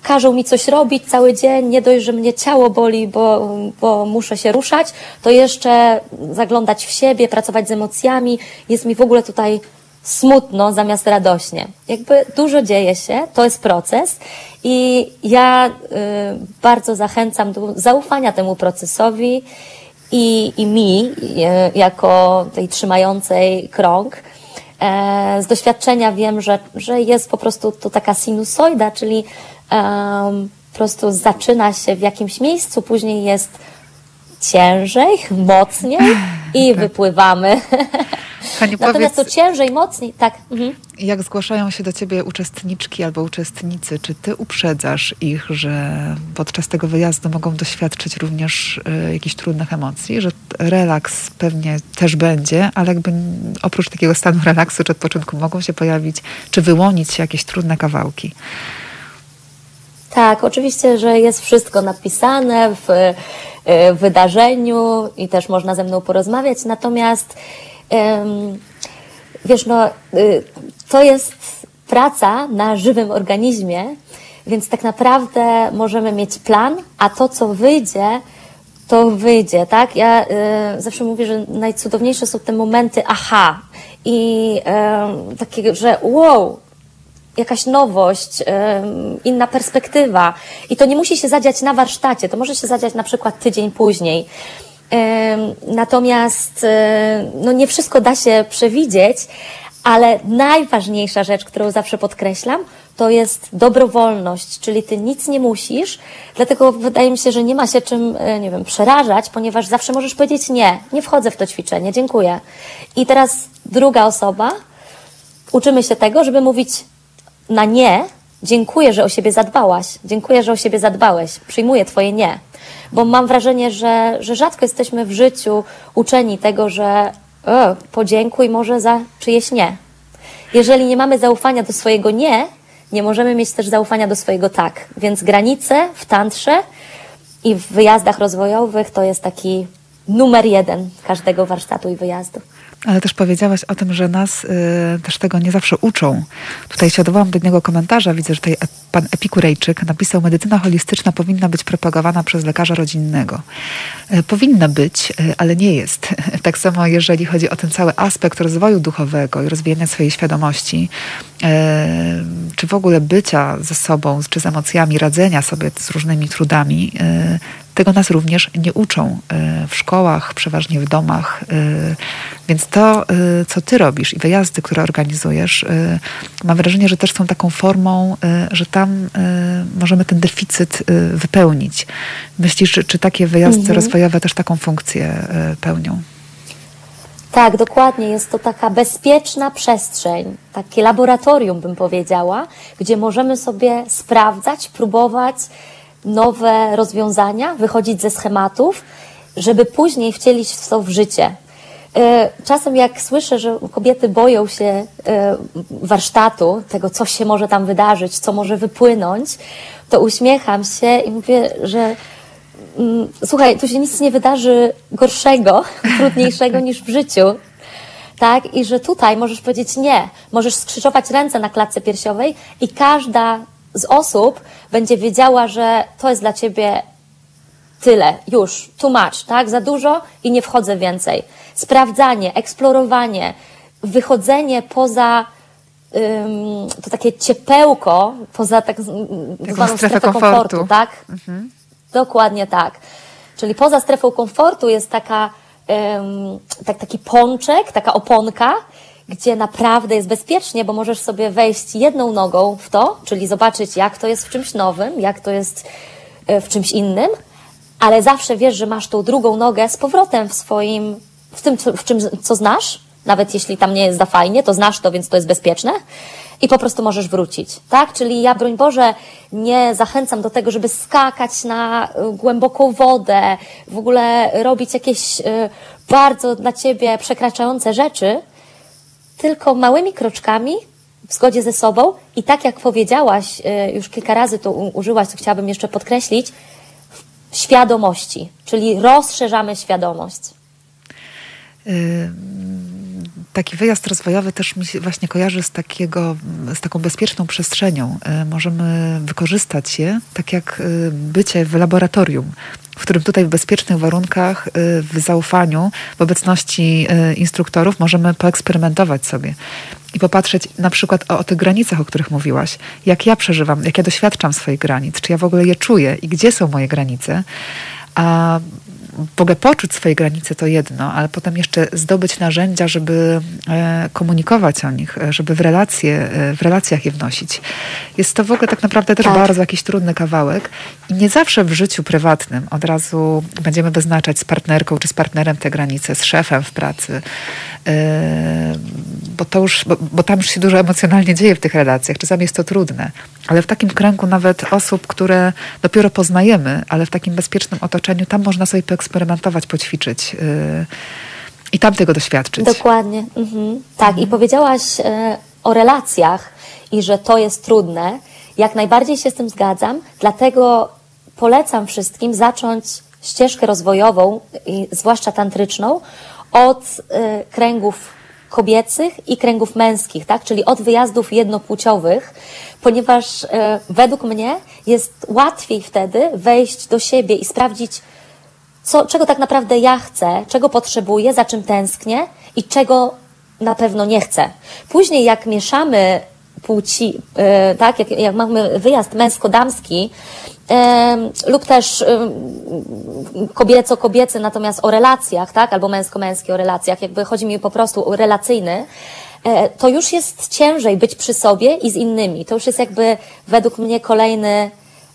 każą mi coś robić cały dzień, nie dość, że mnie ciało boli, bo, bo muszę się ruszać, to jeszcze zaglądać w siebie, pracować z emocjami, jest mi w ogóle tutaj smutno zamiast radośnie. Jakby dużo dzieje się, to jest proces i ja y, bardzo zachęcam do zaufania temu procesowi i, i mi, y, jako tej trzymającej krąg. E, z doświadczenia wiem, że, że jest po prostu to taka sinusoida, czyli um, po prostu zaczyna się w jakimś miejscu, później jest ciężej, mocniej i tak. wypływamy. Haniu, Natomiast powiedz, to ciężej, mocniej, tak. Mhm. Jak zgłaszają się do ciebie uczestniczki albo uczestnicy, czy ty uprzedzasz ich, że podczas tego wyjazdu mogą doświadczyć również y, jakichś trudnych emocji, że relaks pewnie też będzie, ale jakby oprócz takiego stanu relaksu czy odpoczynku mogą się pojawić, czy wyłonić się jakieś trudne kawałki? Tak, oczywiście, że jest wszystko napisane w, w wydarzeniu i też można ze mną porozmawiać, natomiast wiesz, no, y, to jest praca na żywym organizmie, więc tak naprawdę możemy mieć plan, a to, co wyjdzie, to wyjdzie, tak? Ja y, zawsze mówię, że najcudowniejsze są te momenty aha i takie, że wow, jakaś nowość, inna perspektywa. I to nie musi się zadziać na warsztacie, to może się zadziać na przykład tydzień później. Natomiast no nie wszystko da się przewidzieć, ale najważniejsza rzecz, którą zawsze podkreślam, to jest dobrowolność, czyli ty nic nie musisz, dlatego wydaje mi się, że nie ma się czym, e, nie wiem, przerażać, ponieważ zawsze możesz powiedzieć nie, nie wchodzę w to ćwiczenie, dziękuję. I teraz druga osoba, uczymy się tego, żeby mówić na nie, dziękuję, że o siebie zadbałaś, dziękuję, że o siebie zadbałeś, przyjmuję twoje nie. Bo mam wrażenie, że, że rzadko jesteśmy w życiu uczeni tego, że o, podziękuj może za czyjeś nie. Jeżeli nie mamy zaufania do swojego nie, nie możemy mieć też zaufania do swojego tak. Więc granice w tantrze i w wyjazdach rozwojowych to jest taki numer jeden każdego warsztatu i wyjazdu. Ale też powiedziałaś o tym, że nas y, też tego nie zawsze uczą. Tutaj się odwołam do jednego komentarza. Widzę, że tutaj pan Epikurejczyk napisał, medycyna holistyczna powinna być propagowana przez lekarza rodzinnego. Y, powinna być, y, ale nie jest. Tak samo jeżeli chodzi o ten cały aspekt rozwoju duchowego i rozwijania swojej świadomości, czy w ogóle bycia ze sobą, czy z emocjami, radzenia sobie z różnymi trudami, tego nas również nie uczą y, w szkołach, przeważnie w domach. Y, więc to, y, co ty robisz i wyjazdy, które organizujesz, mam wrażenie, że też są taką formą, że tam możemy ten deficyt wypełnić. Myślisz, czy, czy takie wyjazdy mhm. rozwojowe też taką funkcję pełnią? Tak, dokładnie. Jest to taka bezpieczna przestrzeń, takie laboratorium, bym powiedziała, gdzie możemy sobie sprawdzać, próbować nowe rozwiązania, wychodzić ze schematów, żeby później wcielić to w życie. E, czasem jak słyszę, że kobiety boją się e, warsztatu, tego, co się może tam wydarzyć, co może wypłynąć, to uśmiecham się i mówię, że mm, słuchaj, tu się nic nie wydarzy gorszego, trudniejszego niż w życiu. Tak? I że tutaj możesz powiedzieć nie. Możesz skrzyżować ręce na klatce piersiowej i każda z osób będzie wiedziała, że to jest dla ciebie tyle, już, too much, tak? Za dużo i nie wchodzę więcej. Sprawdzanie, eksplorowanie, wychodzenie poza to takie ciepełko, poza tak zwaną strefę komfortu, komfortu tak? Mhm. Dokładnie tak. Czyli poza strefą komfortu jest taka, tak, taki pączek, taka oponka, gdzie naprawdę jest bezpiecznie, bo możesz sobie wejść jedną nogą w to, czyli zobaczyć, jak to jest w czymś nowym, jak to jest e, w czymś innym, ale zawsze wiesz, że masz tą drugą nogę z powrotem w swoim, w tym, w czym, co znasz, nawet jeśli tam nie jest za fajnie, to znasz to, więc to jest bezpieczne i po prostu możesz wrócić, tak? Czyli ja, broń Boże, nie zachęcam do tego, żeby skakać na e, głęboką wodę, w ogóle robić jakieś e, bardzo dla ciebie przekraczające rzeczy, tylko małymi kroczkami, w zgodzie ze sobą i tak jak powiedziałaś, y, już kilka razy to użyłaś, to chciałabym jeszcze podkreślić, świadomości, czyli rozszerzamy świadomość. Y taki wyjazd rozwojowy też mi się właśnie kojarzy z, takiego, z taką bezpieczną przestrzenią. E, możemy wykorzystać je, tak jak e, bycie w laboratorium, w którym tutaj w bezpiecznych warunkach, e, w zaufaniu, w obecności instruktorów możemy poeksperymentować sobie i popatrzeć na przykład o, o, tych granicach, o których mówiłaś. Jak ja przeżywam, jak ja doświadczam swoich granic, czy ja w ogóle je czuję i gdzie są moje granice. A w ogóle poczuć swoje granice to jedno, ale potem jeszcze zdobyć narzędzia, żeby e, komunikować o nich, e, żeby w, relacje, e, w relacjach je wnosić. Jest to w ogóle tak naprawdę też tak. bardzo jakiś trudny kawałek i nie zawsze w życiu prywatnym od razu będziemy wyznaczać z partnerką czy z partnerem te granice, z szefem w pracy, bo, to już, bo, bo tam już się dużo emocjonalnie dzieje w tych relacjach. Czasami jest to trudne, ale w takim kręgu nawet osób, które dopiero poznajemy, ale w takim bezpiecznym otoczeniu, tam można sobie poeksperymentować, poćwiczyć yy, i tam tego doświadczyć. Dokładnie. Mhm. Tak, mhm. i powiedziałaś yy, o relacjach i że to jest trudne. Jak najbardziej się z tym zgadzam, dlatego polecam wszystkim zacząć ścieżkę rozwojową, zwłaszcza tantryczną, od y, kręgów kobiecych i kręgów męskich, tak? czyli od wyjazdów jednopłciowych, ponieważ y, według mnie jest łatwiej wtedy wejść do siebie i sprawdzić, co, czego tak naprawdę ja chcę, czego potrzebuję, za czym tęsknię i czego na pewno nie chcę. Później, jak mieszamy płci, y, tak, jak, jak mamy wyjazd męsko-damski, lub też kobieco-kobiecy, natomiast o relacjach, tak, albo męsko-męskie o relacjach, jakby chodzi mi po prostu o relacyjny, e, to już jest ciężej być przy sobie i z innymi. To już jest jakby według mnie kolejny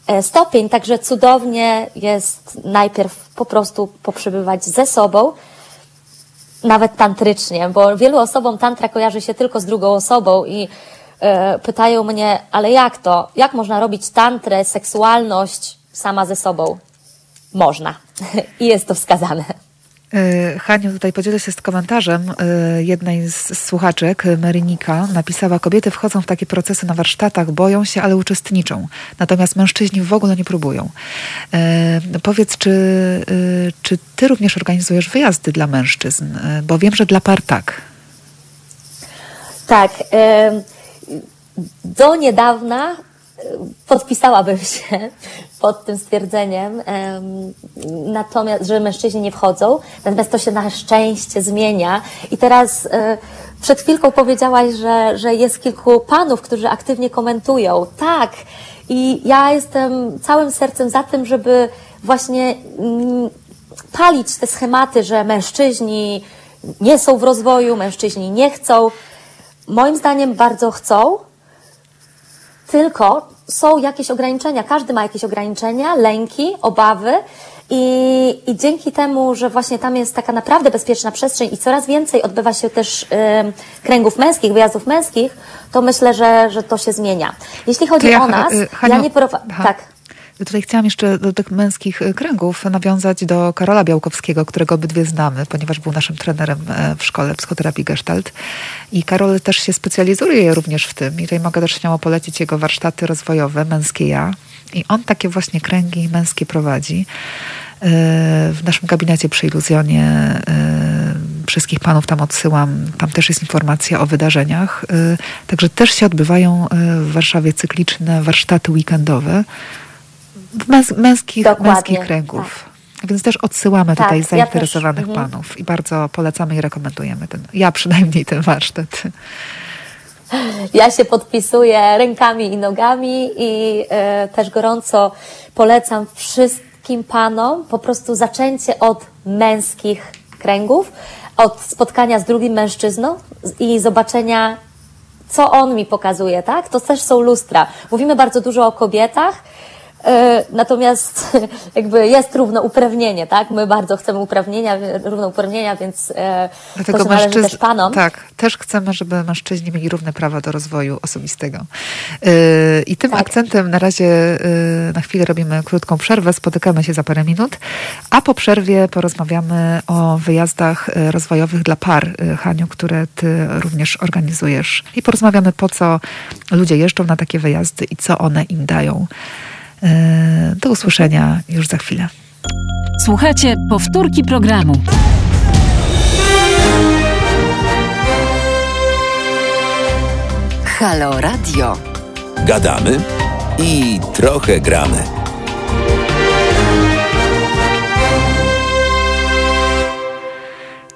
e, stopień, także cudownie jest najpierw po prostu poprzebywać ze sobą, nawet tantrycznie, bo wielu osobom tantra kojarzy się tylko z drugą osobą i pytają mnie, ale jak to? Jak można robić tantrę, seksualność sama ze sobą? Można. I jest to wskazane. E, Haniu, tutaj podzielę się z komentarzem e, jednej z słuchaczek, Marynika, napisała, kobiety wchodzą w takie procesy na warsztatach, boją się, ale uczestniczą. Natomiast mężczyźni w ogóle nie próbują. Powiedz, czy, czy ty również organizujesz wyjazdy dla mężczyzn? Bo wiem, że dla par tak. Tak do niedawna e, podpisałabym się pod tym stwierdzeniem, natomiast, że mężczyźni nie wchodzą, natomiast to się na szczęście zmienia. I teraz e, przed chwilką powiedziałaś, że, że jest kilku panów, którzy aktywnie komentują. Tak. I ja jestem całym sercem za tym, żeby właśnie mm, palić te schematy, że mężczyźni nie są w rozwoju, mężczyźni nie chcą. Moim zdaniem bardzo chcą, tylko są jakieś ograniczenia. Każdy ma jakieś ograniczenia, lęki, obawy. I, I dzięki temu, że właśnie tam jest taka naprawdę bezpieczna przestrzeń i coraz więcej odbywa się też y, kręgów męskich, wyjazdów męskich, to myślę, że, że to się zmienia. Jeśli chodzi ja, o nas, y, Haniu, ja nie prowadzę. Tak. Tutaj chciałam jeszcze do tych męskich e, kręgów nawiązać do Karola Białkowskiego, którego obydwie znamy, ponieważ był naszym trenerem e, w szkole psychoterapii Gestalt. I Karol też się specjalizuje również w tym. I tutaj mogę też śmiało polecić jego warsztaty rozwojowe, męskie ja. I on takie właśnie kręgi męskie prowadzi. E, w naszym gabinecie przy Iluzjonie wszystkich panów tam odsyłam. Tam też jest informacja o wydarzeniach. Także też się odbywają w Warszawie cykliczne warsztaty weekendowe męs męskich, męskich kręgów. Tak. Więc też odsyłamy tak, tutaj zainteresowanych ja też, panów mhm. i bardzo polecamy i rekomendujemy ten, ja przynajmniej ten warsztat. Ja się podpisuję rękami i nogami i e, też gorąco polecam wszystkim panom po prostu zaczęcie od męskich kręgów, od spotkania z drugim mężczyzną i zobaczenia, co on mi pokazuje, tak? To też są lustra. Mówimy bardzo dużo o kobietach, natomiast jakby jest równouprawnienie, tak? My bardzo chcemy uprawnienia, równouprawnienia, więc e, Dlatego to też panom. Tak, też chcemy, żeby mężczyźni mieli równe prawa do rozwoju osobistego. E, I tym tak. akcentem na razie na chwilę robimy krótką przerwę, spotykamy się za parę minut, a po przerwie porozmawiamy o wyjazdach rozwojowych dla par, Haniu, które ty również organizujesz. I porozmawiamy po co ludzie jeżdżą na takie wyjazdy i co one im dają. E, do usłyszenia już za chwilę. Słuchajcie, powtórki programu. Halo Radio. Gadamy i trochę gramy.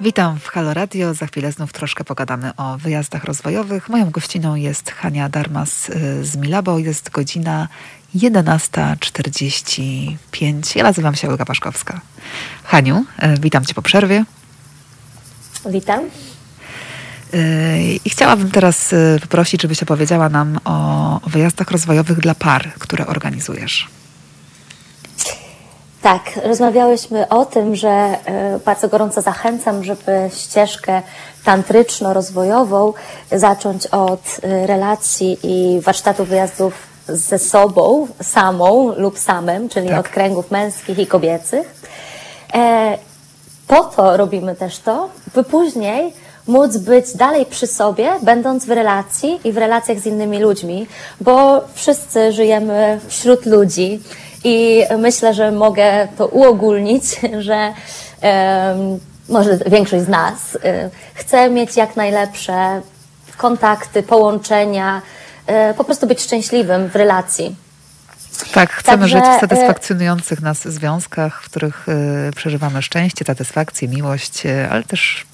Witam w Halo Radio. Za chwilę znów troszkę pogadamy o wyjazdach rozwojowych. Moją gościną jest Hania Darmas y, z Milabo. Jest godzina 11.45. Ja nazywam się Olga Paszkowska. Haniu, y, witam Cię po przerwie. Witam. Y, I chciałabym teraz poprosić, żebyś opowiedziała nam o wyjazdach rozwojowych dla par, które organizujesz. Tak, rozmawiałyśmy o tym, że e, bardzo gorąco zachęcam, żeby ścieżkę tantryczno-rozwojową zacząć od e, relacji i warsztatów wyjazdów ze sobą, samą lub samym, czyli tak. od kręgów męskich i kobiecych. E, po to robimy też to, by później móc być dalej przy sobie, będąc w relacji i w relacjach z innymi ludźmi, bo wszyscy żyjemy wśród ludzi i myślę, że mogę to uogólnić, że um, może większość z nas y, chce mieć jak najlepsze kontakty, połączenia, po prostu być szczęśliwym w relacji. Tak, chcemy Także, żyć w satysfakcjonujących nas związkach, w których y, przeżywamy szczęście, satysfakcję, miłość, ale też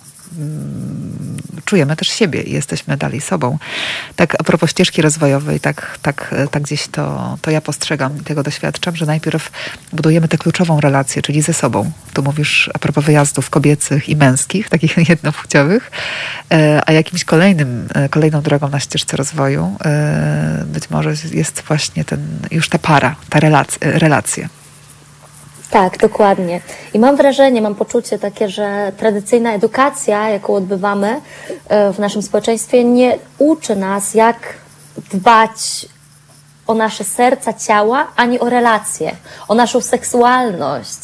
czujemy też siebie i jesteśmy dalej sobą. Tak a propos ścieżki rozwojowej, tak, tak, tak gdzieś to, to ja postrzegam i tego doświadczam, że najpierw budujemy tę kluczową relację, czyli ze sobą. Tu mówisz a propos wyjazdów kobiecych i męskich, takich jednopłciowych, e, a jakimś kolejnym, e, kolejną drogą na ścieżce rozwoju e, być może jest właśnie ten, już ta para, ta relacja. relacje. Tak, dokładnie. I mam wrażenie, mam poczucie takie, że tradycyjna edukacja, jaką odbywamy e, w naszym społeczeństwie, nie uczy nas, jak dbać o nasze serca, ciała, ani o relacje, o naszą seksualność.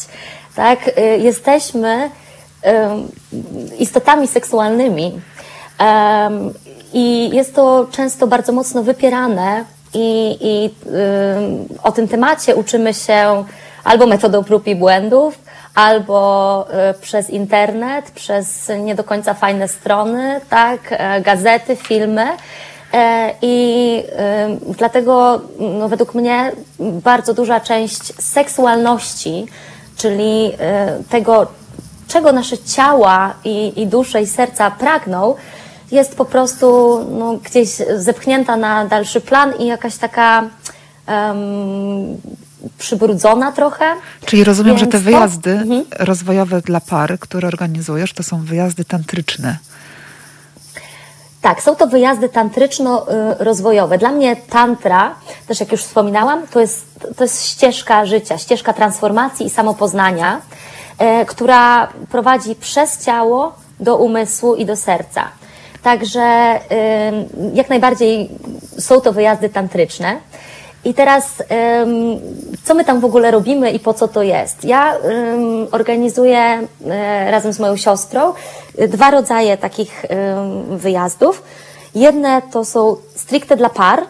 Tak? E, jesteśmy istotami seksualnymi. I jest to często bardzo mocno wypierane, i, i o tym temacie uczymy się albo metodą prób i błędów, albo e, przez internet, przez nie do końca fajne strony, tak, e, gazety, filmy. E, I dlatego no, według mnie bardzo duża część seksualności, czyli tego, czego nasze ciała i, i dusze i serca pragną, jest po prostu no, gdzieś zepchnięta na dalszy plan i jakaś taka um, przybrudzona trochę. Czyli rozumiem, że te wyjazdy to... mhm. rozwojowe dla par, które organizujesz, to są wyjazdy tantryczne. Tak, są to wyjazdy tantryczno-rozwojowe. Dla mnie tantra, też jak już wspominałam, to jest, to jest ścieżka życia, ścieżka transformacji i samopoznania, e, która prowadzi przez ciało do umysłu i do serca. Także e, jak najbardziej są to wyjazdy tantryczne. I teraz, co my tam w ogóle robimy i po co to jest? Ja organizuję e, razem z moją siostrą dwa rodzaje takich wyjazdów. Jedne to są stricte dla par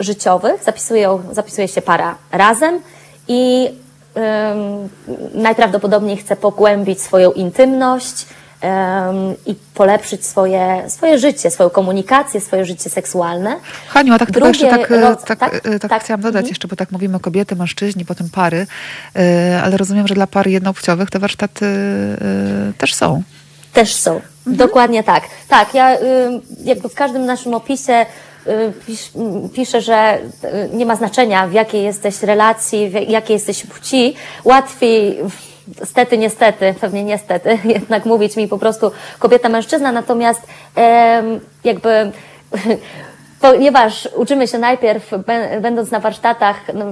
życiowych, zapisuje, zapisuje się para razem i najprawdopodobniej chce pogłębić swoją intymność, i polepszyć swoje, swoje życie, swoją komunikację, swoje życie seksualne. Haniu, a tak tylko jeszcze tak, e, tak, tak, e, tak, tak, chciałam dodać mhm. jeszcze, bo tak mówimy kobiety, mężczyźni, potem pary, e, ale rozumiem, że dla par jednopłciowych te warsztaty też są. Też są. Mhm. Dokładnie tak. Tak, ja jakby w każdym naszym opisie piszę, że nie ma znaczenia, w jakiej jesteś relacji, w jakiej jesteś płci. Łatwiej stety, niestety, pewnie niestety, jednak mówić mi po prostu kobieta, mężczyzna, natomiast jakby ponieważ uczymy się najpierw, będąc na warsztatach mm,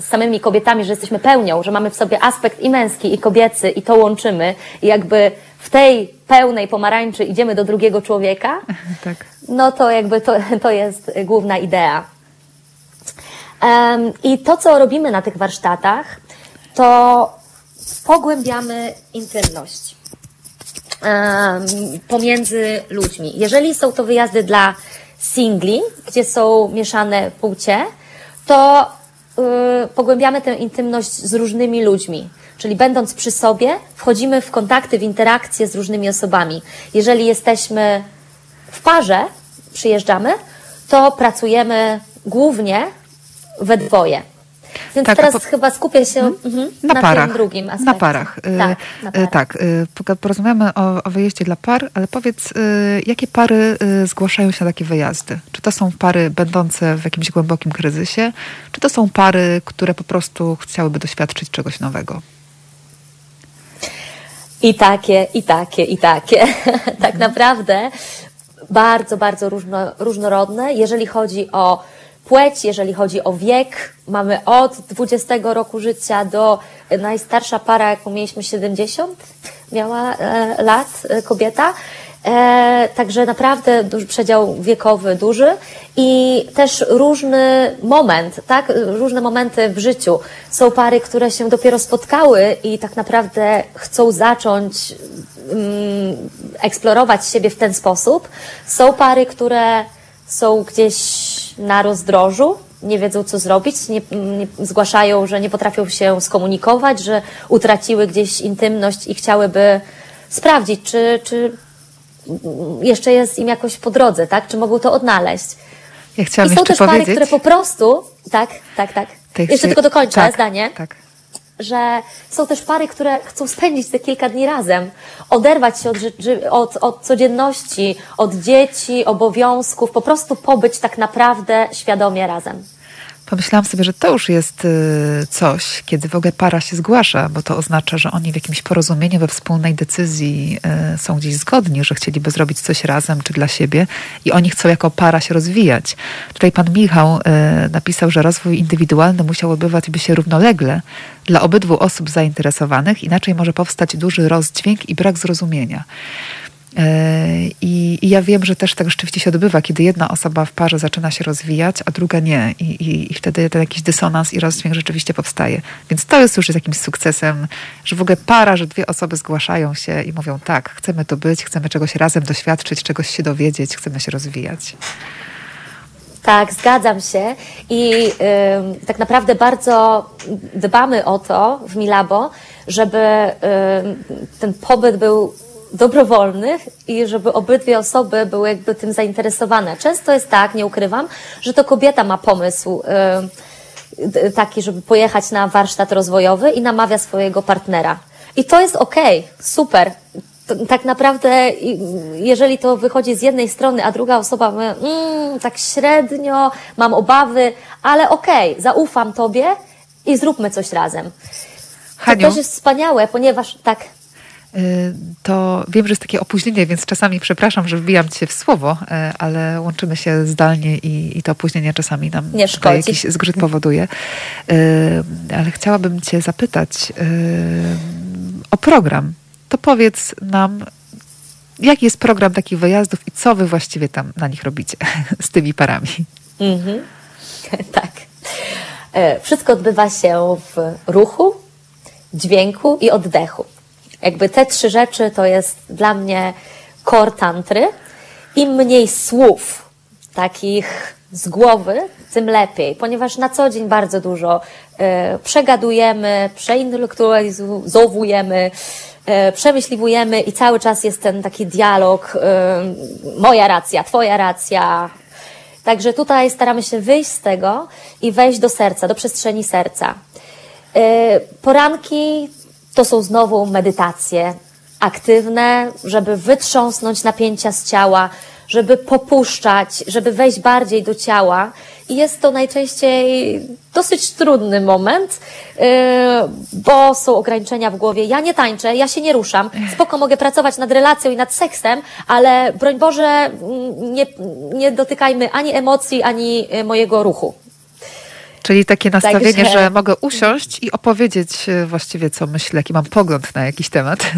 z samymi kobietami, że jesteśmy pełnią, że mamy w sobie aspekt i męski, i kobiecy, i to łączymy, i jakby w tej pełnej pomarańczy idziemy do drugiego człowieka, tak. no to jakby to, to jest główna idea. I to, co robimy na tych warsztatach, to pogłębiamy intymność pomiędzy ludźmi. Jeżeli są to wyjazdy dla singli, gdzie są mieszane płcie, to y, pogłębiamy tę intymność z różnymi ludźmi. Czyli będąc przy sobie, wchodzimy w kontakty, w interakcje z różnymi osobami. Jeżeli jesteśmy w parze, przyjeżdżamy, to pracujemy głównie we dwoje. Więc tak, teraz po... chyba skupię się mhm. na, na parach. tym drugim aspekcie. Na parach. Y, tak, na y, parach. tak y, porozmawiamy o, o wyjeździe dla par, ale powiedz, jakie pary zgłaszają się na takie wyjazdy? Czy to są pary będące w jakimś głębokim kryzysie, czy to są pary, które po prostu chciałyby doświadczyć czegoś nowego? I takie, i takie, i takie. tak mhm. naprawdę bardzo, bardzo różno, różnorodne, jeżeli chodzi o płeć, jeżeli chodzi o wiek. Mamy od 20 roku życia do najstarsza para, jaką mieliśmy 70, miała e, lat e, kobieta. E, także naprawdę duży przedział wiekowy duży i też różny moment, tak? Różne momenty w życiu. Są pary, które się dopiero spotkały i tak naprawdę chcą zacząć mm, eksplorować siebie w ten sposób. Są pary, które są gdzieś na rozdrożu, nie wiedzą, co zrobić, nie, nie, zgłaszają, że nie potrafią się skomunikować, że utraciły gdzieś intymność i chciałyby sprawdzić, czy, czy jeszcze jest im jakoś po drodze, tak? Czy mogą to odnaleźć. Ja chciałam I są też powiedzieć... pary, które po prostu, tak, tak, tak. Jeszcze tylko dokończę tak, zdanie. Tak że są też pary, które chcą spędzić te kilka dni razem, oderwać się od, od, od codzienności, od dzieci, obowiązków, po prostu pobyć tak naprawdę świadomie razem pomyślałam sobie, że to już jest y, coś, kiedy w ogóle para się zgłasza, bo to oznacza, że oni w jakimś porozumieniu, we wspólnej decyzji y, są gdzieś zgodni, że chcieliby zrobić coś razem czy dla siebie i oni chcą jako para się rozwijać. Tutaj pan Michał y, napisał, że rozwój indywidualny musiał odbywać się równolegle dla obydwu osób zainteresowanych, inaczej może powstać duży rozdźwięk i brak zrozumienia. E, I, I, ja wiem, że też tak rzeczywiście się odbywa, kiedy jedna osoba w parze zaczyna się rozwijać, a druga nie. I, i, i wtedy ten jakiś dysonans i rozdźwięk rzeczywiście powstaje. Więc to jest już jakimś sukcesem, że w ogóle para, że dwie osoby zgłaszają się i mówią tak, chcemy tu być, chcemy czegoś razem doświadczyć, czegoś się dowiedzieć, chcemy się rozwijać. Tak, zgadzam się i tak naprawdę bardzo dbamy o to w Milabo, żeby ten pobyt był dobrowolnych i żeby obydwie osoby były jakby tym zainteresowane. Często jest tak, nie ukrywam, że to kobieta ma pomysł yy, taki, żeby pojechać na warsztat rozwojowy i namawia swojego partnera. I to jest okej, okay, super. tak naprawdę, jeżeli to wychodzi z jednej strony, a druga osoba mówi, mm, tak średnio, mam obawy, ale okej, okay, zaufam tobie i zróbmy coś razem. Haniu? To też jest wspaniałe, ponieważ tak. Y, to wiem, że jest takie opóźnienie, więc czasami przepraszam, że wbijam cię w słowo, y, ale łączymy się zdalnie i, i to opóźnienie czasami nam Nie jakiś zgrzyt powoduje. Y, ale chciałabym cię zapytać o program. To powiedz nam, jaki jest program takich wyjazdów i co wy właściwie tam na nich robicie z tymi parami? Mhm. Tak. E, wszystko odbywa się w ruchu, dźwięku i oddechu. Jakby te trzy rzeczy to jest dla mnie core tantry. Im mniej słów takich z głowy, tym lepiej, ponieważ na co dzień bardzo dużo y, przegadujemy, przeintelektualizowujemy, y, przemyśliwujemy i cały czas jest ten taki dialog, y, moja racja, twoja racja. Także tutaj staramy się wyjść z tego i wejść do serca, do przestrzeni serca. Poranki to są znowu medytacje aktywne, żeby wytrząsnąć napięcia z ciała, żeby popuszczać, żeby wejść bardziej do ciała. I jest to najczęściej dosyć trudny moment, yy, bo są ograniczenia w głowie. Ja nie tańczę, ja się nie ruszam. Spoko, mogę pracować nad relacją i nad seksem, ale broń Boże, mm, nie, nie dotykajmy ani emocji, ani mojego ruchu. Czyli takie nastawienie, Także... że mogę usiąść i opowiedzieć e, właściwie, co myślę, jaki mam pogląd na jakiś temat.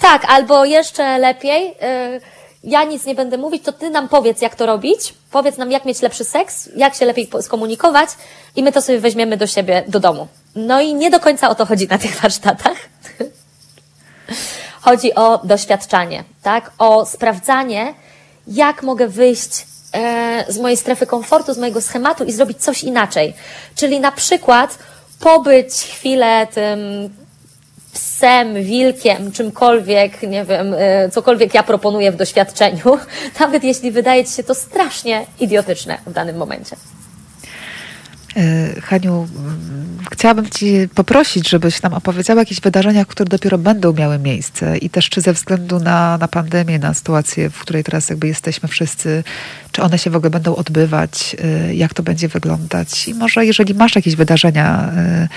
Tak, albo jeszcze lepiej, e, ja nic nie będę mówić, to ty nam powiedz, jak to robić, powiedz nam, jak mieć lepszy seks, jak się lepiej skomunikować i my to sobie weźmiemy do siebie, do domu. No i nie do końca o to chodzi na tych warsztatach. Chodzi o doświadczanie, tak? O sprawdzanie, jak mogę wyjść z mojej strefy komfortu, z mojego schematu i zrobić coś inaczej. Czyli na przykład pobyć chwilę tym psem, wilkiem, czymkolwiek, nie wiem, e, cokolwiek ja proponuję w doświadczeniu, nawet jeśli wydaje ci się to strasznie idiotyczne w danym momencie. E, Haniu, chciałabym Ci poprosić, żebyś nam opowiedziała jakieś wydarzenia, które dopiero będą miały miejsce i też czy ze względu na, na pandemię, na sytuację, w której teraz jakby jesteśmy wszyscy, czy one się w ogóle będą odbywać, e, jak to będzie wyglądać i może jeżeli masz jakieś wydarzenia e,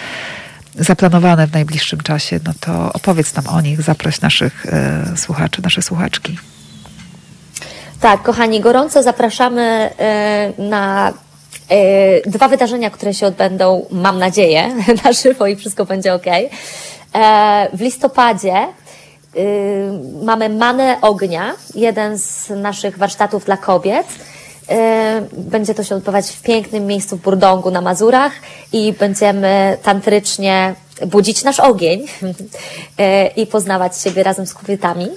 zaplanowane w najbliższym czasie, no to opowiedz nam o nich, zaproś naszych słuchaczy, nasze słuchaczki. Tak, kochani, gorąco zapraszamy na dwa wydarzenia, które się odbędą, mam nadzieję, na żywo i wszystko będzie ok. E, w listopadzie mamy Manę Ognia, jeden z naszych warsztatów dla kobiet. Będzie to się odbywać w pięknym miejscu w Burdągu na Mazurach i będziemy tantrycznie budzić nasz ogień i poznawać siebie razem z kobietami.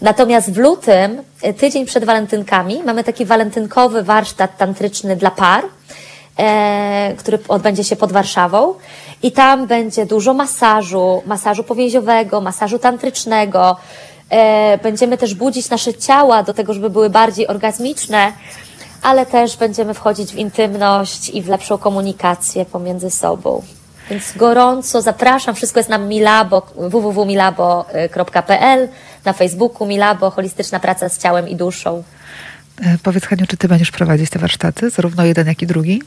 Natomiast w lutym, tydzień przed walentynkami, mamy taki walentynkowy warsztat tantryczny dla par, e, który odbędzie się pod Warszawą. I tam będzie dużo masażu, masażu powięziowego, masażu tantrycznego. E, będziemy też budzić nasze ciała do tego, żeby były bardziej orgazmiczne, ale też będziemy wchodzić w intymność i w lepszą komunikację pomiędzy sobą. Więc gorąco zapraszam. Wszystko jest na milabo, www.milabo.pl, na Facebooku Milabo, holistyczna praca z ciałem i duszą. E, powiedz Haniu, czy ty będziesz prowadzić te warsztaty, zarówno jeden, jak i drugi?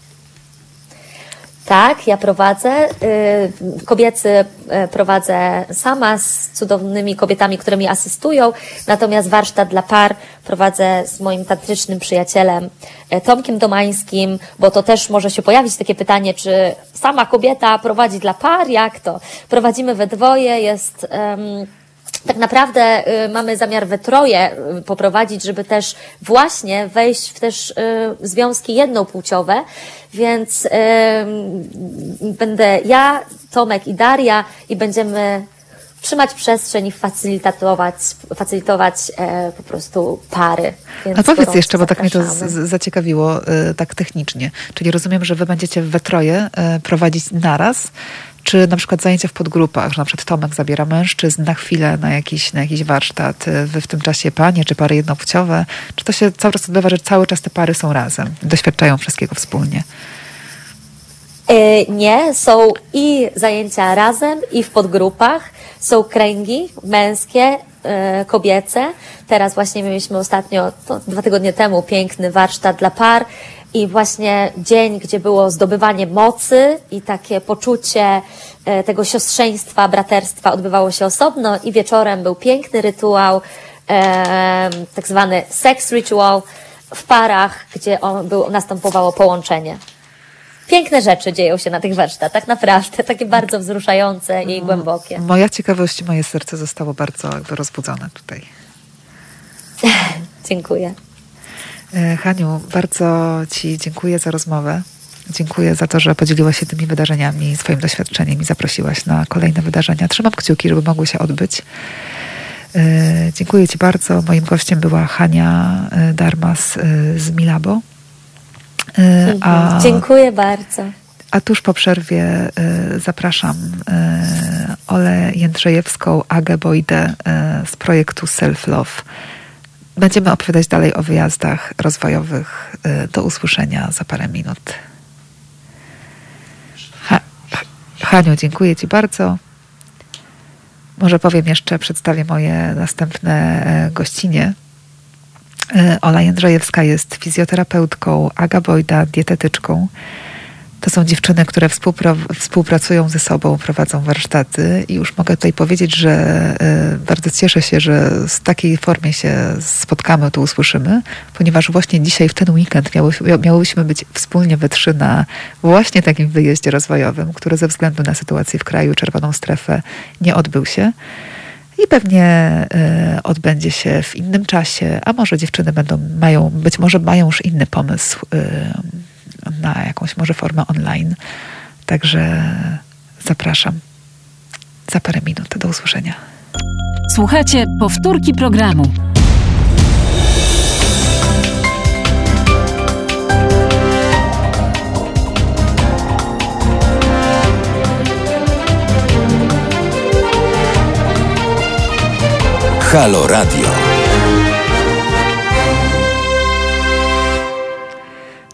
Tak, ja prowadzę. Y, kobiecy y, prowadzę sama z cudownymi kobietami, które mi asystują. Natomiast warsztat dla par prowadzę z moim tantrycznym przyjacielem y, Tomkiem Domańskim, bo to też może się pojawić takie pytanie, czy sama kobieta prowadzi dla par? Jak to? Prowadzimy we dwoje, jest. Um, tak naprawdę y, mamy zamiar we troje y, poprowadzić, żeby też właśnie wejść w też y, związki jednopłciowe, więc będę ja, Tomek i Daria i będziemy trzymać przestrzeń i facilitować, facilitować e, po prostu pary. Więc A powiedz jeszcze, bo tak mnie to zaciekawiło tak technicznie. Czyli rozumiem, że wy będziecie we troje prowadzić naraz, czy na przykład zajęcia w podgrupach, że na przykład Tomek zabiera mężczyzn na chwilę na jakiś, na jakiś warsztat, y, wy w tym czasie panie, czy pary jednopłciowe, czy to się cały czas odbywa, że cały czas te pary są razem, doświadczają wszystkiego wspólnie? E, nie, są i zajęcia razem, i w podgrupach. Są kręgi męskie, e, kobiece. Teraz właśnie mieliśmy ostatnio, dwa tygodnie temu, piękny warsztat dla par i właśnie dzień, gdzie było zdobywanie mocy i takie poczucie e, tego siostrzeństwa, braterstwa odbywało się osobno i wieczorem był piękny rytuał, e, tak zwany sex ritual w parach, gdzie on był, następowało połączenie. Piękne rzeczy dzieją się na tych warsztatach, naprawdę, takie bardzo wzruszające i głębokie. Moja ciekawość, moje serce zostało bardzo jakby rozbudzone tutaj. Dziękuję. E, Haniu, bardzo Ci dziękuję za rozmowę. Dziękuję za to, że podzieliłaś się tymi wydarzeniami, swoim doświadczeniem i zaprosiłaś na kolejne wydarzenia. Trzymam kciuki, żeby mogły się odbyć. E, dziękuję Ci bardzo. Moim gościem była Hania e, Darmas z Milabo. A, dziękuję bardzo. A tuż po przerwie zapraszam Olę Jędrzejewską, Agę Bojdę z projektu Self Love. Będziemy opowiadać dalej o wyjazdach rozwojowych. Y, do usłyszenia za parę minut. Ha, Haniu, dziękuję Ci bardzo. Może powiem jeszcze, przedstawię moje następne e, gościnie. E, Ola Jędrzejewska jest fizjoterapeutką, Aga Bojda dietetyczką. To są dziewczyny, które współpracują ze sobą, prowadzą warsztaty i już mogę tutaj powiedzieć, że y, bardzo cieszę się, że w takiej formie się spotkamy, tu usłyszymy, ponieważ właśnie dzisiaj w ten weekend miało, miałyśmy być wspólnie we trzy na właśnie takim wyjeździe rozwojowym, który ze względu na sytuację w kraju, czerwoną strefę, nie odbył się. I pewnie y, odbędzie się w innym czasie, a może dziewczyny będą, mają, być może mają już inny pomysł y, na jakąś może formę online. Także zapraszam za parę minut. Do usłyszenia. Słuchajcie powtórki programu. Halo Radio.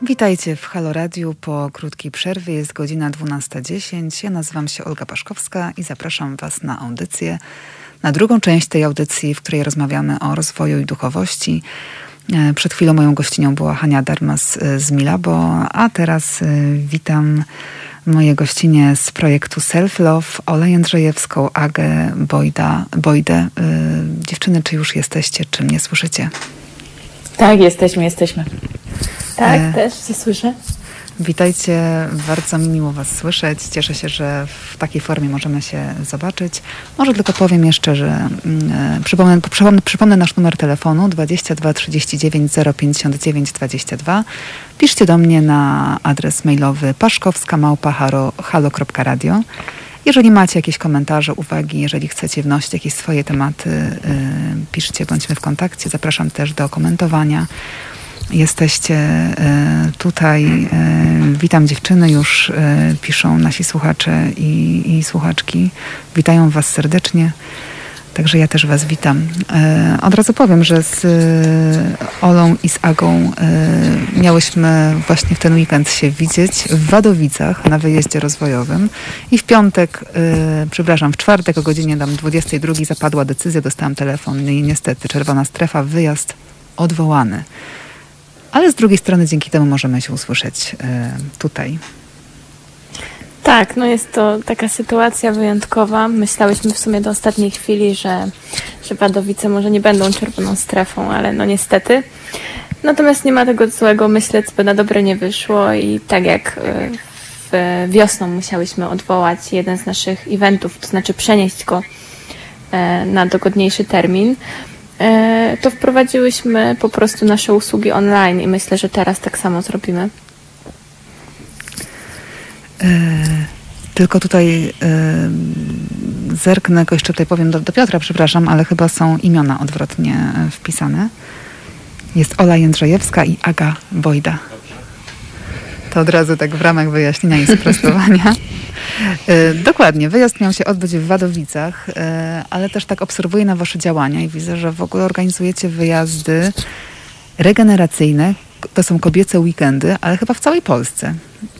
Witajcie w Halo Radiu po krótkiej przerwie. Jest godzina 12.10. Ja nazywam się Olga Paszkowska i zapraszam Was na audycję, na drugą część tej audycji, w której rozmawiamy o rozwoju i duchowości. E, przed chwilą moją gościnią była Hania Darmas e, z Milabo, a teraz e, witam moje gościnie z projektu Self Love, Olę Jędrzejewską, Agę Bojda, Bojdę. Dziewczyny, czy już jesteście, czy mnie słyszycie? Tak, jesteśmy, jesteśmy. Tak, e, też się słyszę. Witajcie, bardzo mi miło Was słyszeć. Cieszę się, że w takiej formie możemy się zobaczyć. Może tylko powiem jeszcze, że mm, e, przypomnę, przypomnę, przypomnę nasz numer telefonu 22 39 059 22. Piszcie do mnie na adres mailowy paszkowska.halo.radio. Jeżeli macie jakieś komentarze, uwagi, jeżeli chcecie wnosić jakieś swoje tematy, y, piszcie, bądźmy w kontakcie. Zapraszam też do komentowania. Jesteście e, tutaj. E, witam dziewczyny, już piszą nasi słuchacze i, i słuchaczki. Witają Was serdecznie. Także ja też Was witam. Od razu powiem, że z Olą i z Agą miałyśmy właśnie w ten weekend się widzieć w Wadowicach na wyjeździe rozwojowym i w piątek, przepraszam, w czwartek o godzinie tam 22 zapadła decyzja, dostałam telefon i niestety czerwona strefa, wyjazd odwołany ale z drugiej strony dzięki temu możemy się usłyszeć e, tutaj. Tak, no jest to taka sytuacja wyjątkowa. Myślałyśmy w sumie do ostatniej chwili, że, że Wadowice może nie będą czerwoną strefą, ale no niestety. Natomiast nie ma tego złego, myślę, co by na dobre nie wyszło i tak jak e, w wiosną musiałyśmy odwołać jeden z naszych eventów, to znaczy przenieść go e, na dogodniejszy termin, E, to wprowadziłyśmy po prostu nasze usługi online i myślę, że teraz tak samo zrobimy. E, tylko tutaj e, zerknę, jeszcze tutaj powiem do, do Piotra, przepraszam, ale chyba są imiona odwrotnie e, wpisane. Jest Ola Jędrzejewska i Aga Bojda. To od razu tak w ramach wyjaśnienia i sprostowania. Dokładnie, wyjazd miał się odbyć w Wadowicach, ale też tak obserwuję na Wasze działania i widzę, że w ogóle organizujecie wyjazdy regeneracyjne. To są kobiece weekendy, ale chyba w całej Polsce.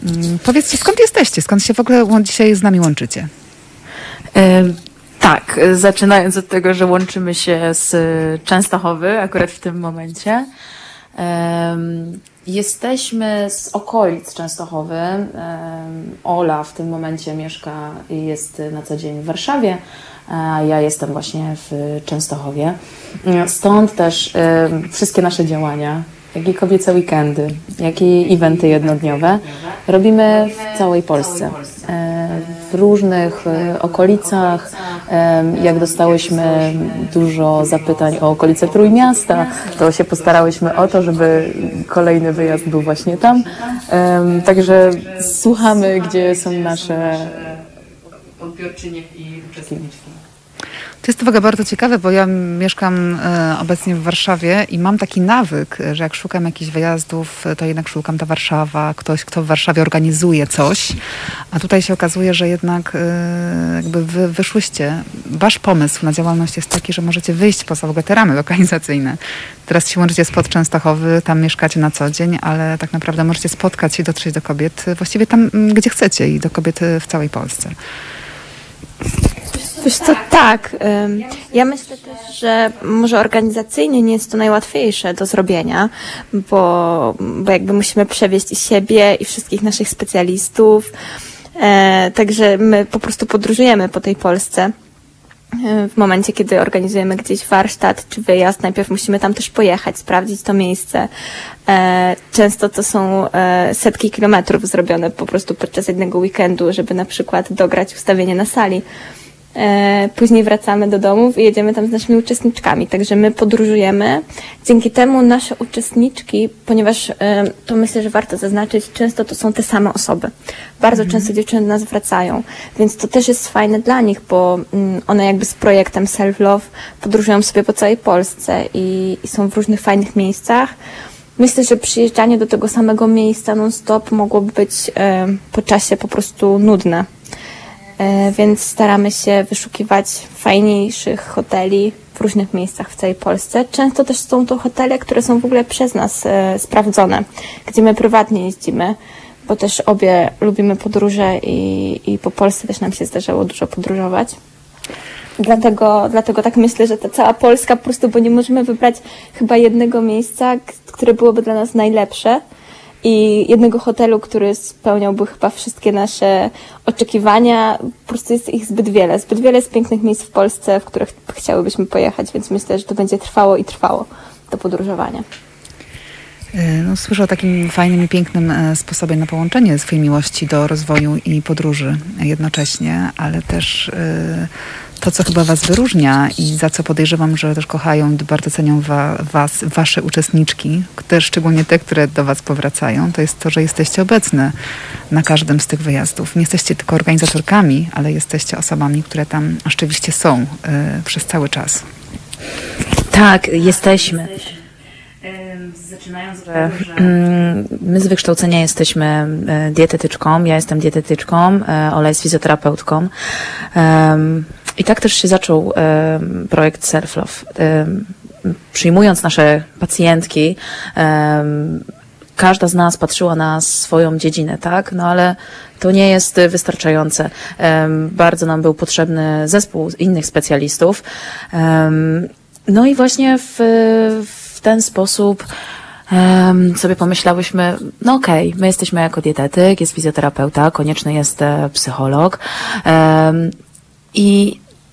Mm, powiedzcie, skąd jesteście? Skąd się w ogóle dzisiaj z nami łączycie? E, tak, zaczynając od tego, że łączymy się z Częstochowy akurat w tym momencie. Jesteśmy z okolic Częstochowy. Ola w tym momencie mieszka i jest na co dzień w Warszawie, a ja jestem właśnie w Częstochowie. Stąd też wszystkie nasze działania jak i kobiece weekendy, jak i eventy jednodniowe robimy w całej Polsce. E, w różnych e, okolicach. E, jak dostałyśmy dużo zapytań o okolice Trójmiasta, to się postarałyśmy o to, żeby kolejny wyjazd był właśnie tam. Także słuchamy, gdzie są nasze odbiorczynie i uczestniczki. To jest ogóle bardzo ciekawe, bo ja mieszkam e, obecnie w Warszawie i mam taki nawyk, że jak szukam jakichś wyjazdów, to jednak szukam ta Warszawa, ktoś, kto w Warszawie organizuje coś. A tutaj się okazuje, że jednak e, jakby wy wyszłyście. Wasz pomysł na działalność jest taki, że możecie wyjść poza w ogóle te ramy lokalizacyjne. Teraz się łączycie z Częstochowy, tam mieszkacie na co dzień, ale tak naprawdę możecie spotkać się dotrzeć do kobiet właściwie tam, gdzie chcecie i do kobiet w całej Polsce. Wiesz co, tak. Ja myślę też, że może organizacyjnie nie jest to najłatwiejsze do zrobienia, bo, bo jakby musimy przewieźć i siebie, i wszystkich naszych specjalistów. E, także my po prostu podróżujemy po tej Polsce. E, w momencie, kiedy organizujemy gdzieś warsztat czy wyjazd, najpierw musimy tam też pojechać, sprawdzić to miejsce. E, często to są setki kilometrów zrobione po prostu podczas jednego weekendu, żeby na przykład dograć ustawienie na sali. E, później wracamy do domów i jedziemy tam z naszymi uczestniczkami. Także my podróżujemy. Dzięki temu nasze uczestniczki, ponieważ e, to myślę, że warto zaznaczyć, często to są te same osoby. Bardzo mhm. często dziewczyny do nas wracają, więc to też jest fajne dla nich, bo mm, one jakby z projektem Self Love podróżują sobie po całej Polsce i, i są w różnych fajnych miejscach. Myślę, że przyjeżdżanie do tego samego miejsca non-stop mogłoby być e, po czasie po prostu nudne. E, więc staramy się wyszukiwać fajniejszych hoteli w różnych miejscach w całej Polsce. Często też są to hotele, które są w ogóle przez nas e, sprawdzone, gdzie my prywatnie jeździmy, bo też obie lubimy podróże i, i po Polsce też nam się zdarzało dużo podróżować. Dlatego, dlatego tak myślę, że ta cała Polska po prostu, bo nie możemy wybrać chyba jednego miejsca, które byłoby dla nas najlepsze i jednego hotelu, który spełniałby chyba wszystkie nasze oczekiwania. Po prostu jest ich zbyt wiele. Zbyt wiele jest pięknych miejsc w Polsce, w których chciałybyśmy pojechać, więc myślę, że to będzie trwało i trwało to podróżowanie. No, słyszę o takim fajnym i pięknym e, sposobie na połączenie swojej miłości do rozwoju i podróży jednocześnie, ale też e, to, co chyba Was wyróżnia i za co podejrzewam, że też kochają i bardzo cenią wa, Was, Wasze uczestniczki, też szczególnie te, które do Was powracają, to jest to, że jesteście obecne na każdym z tych wyjazdów. Nie jesteście tylko organizatorkami, ale jesteście osobami, które tam rzeczywiście są y, przez cały czas. Tak, jesteśmy. Zaczynając, że mm, my z wykształcenia jesteśmy e, dietetyczką, ja jestem dietetyczką, e, Ola jest fizjoterapeutką. I tak też się zaczął projekt Self Love. Przyjmując nasze pacjentki, każda z nas patrzyła na swoją dziedzinę, tak? No ale to nie jest wystarczające. Bardzo nam był potrzebny zespół innych specjalistów. No i właśnie w, w ten sposób sobie pomyślałyśmy, no okej, okay, my jesteśmy jako dietetyk, jest fizjoterapeuta, konieczny jest e, psycholog. I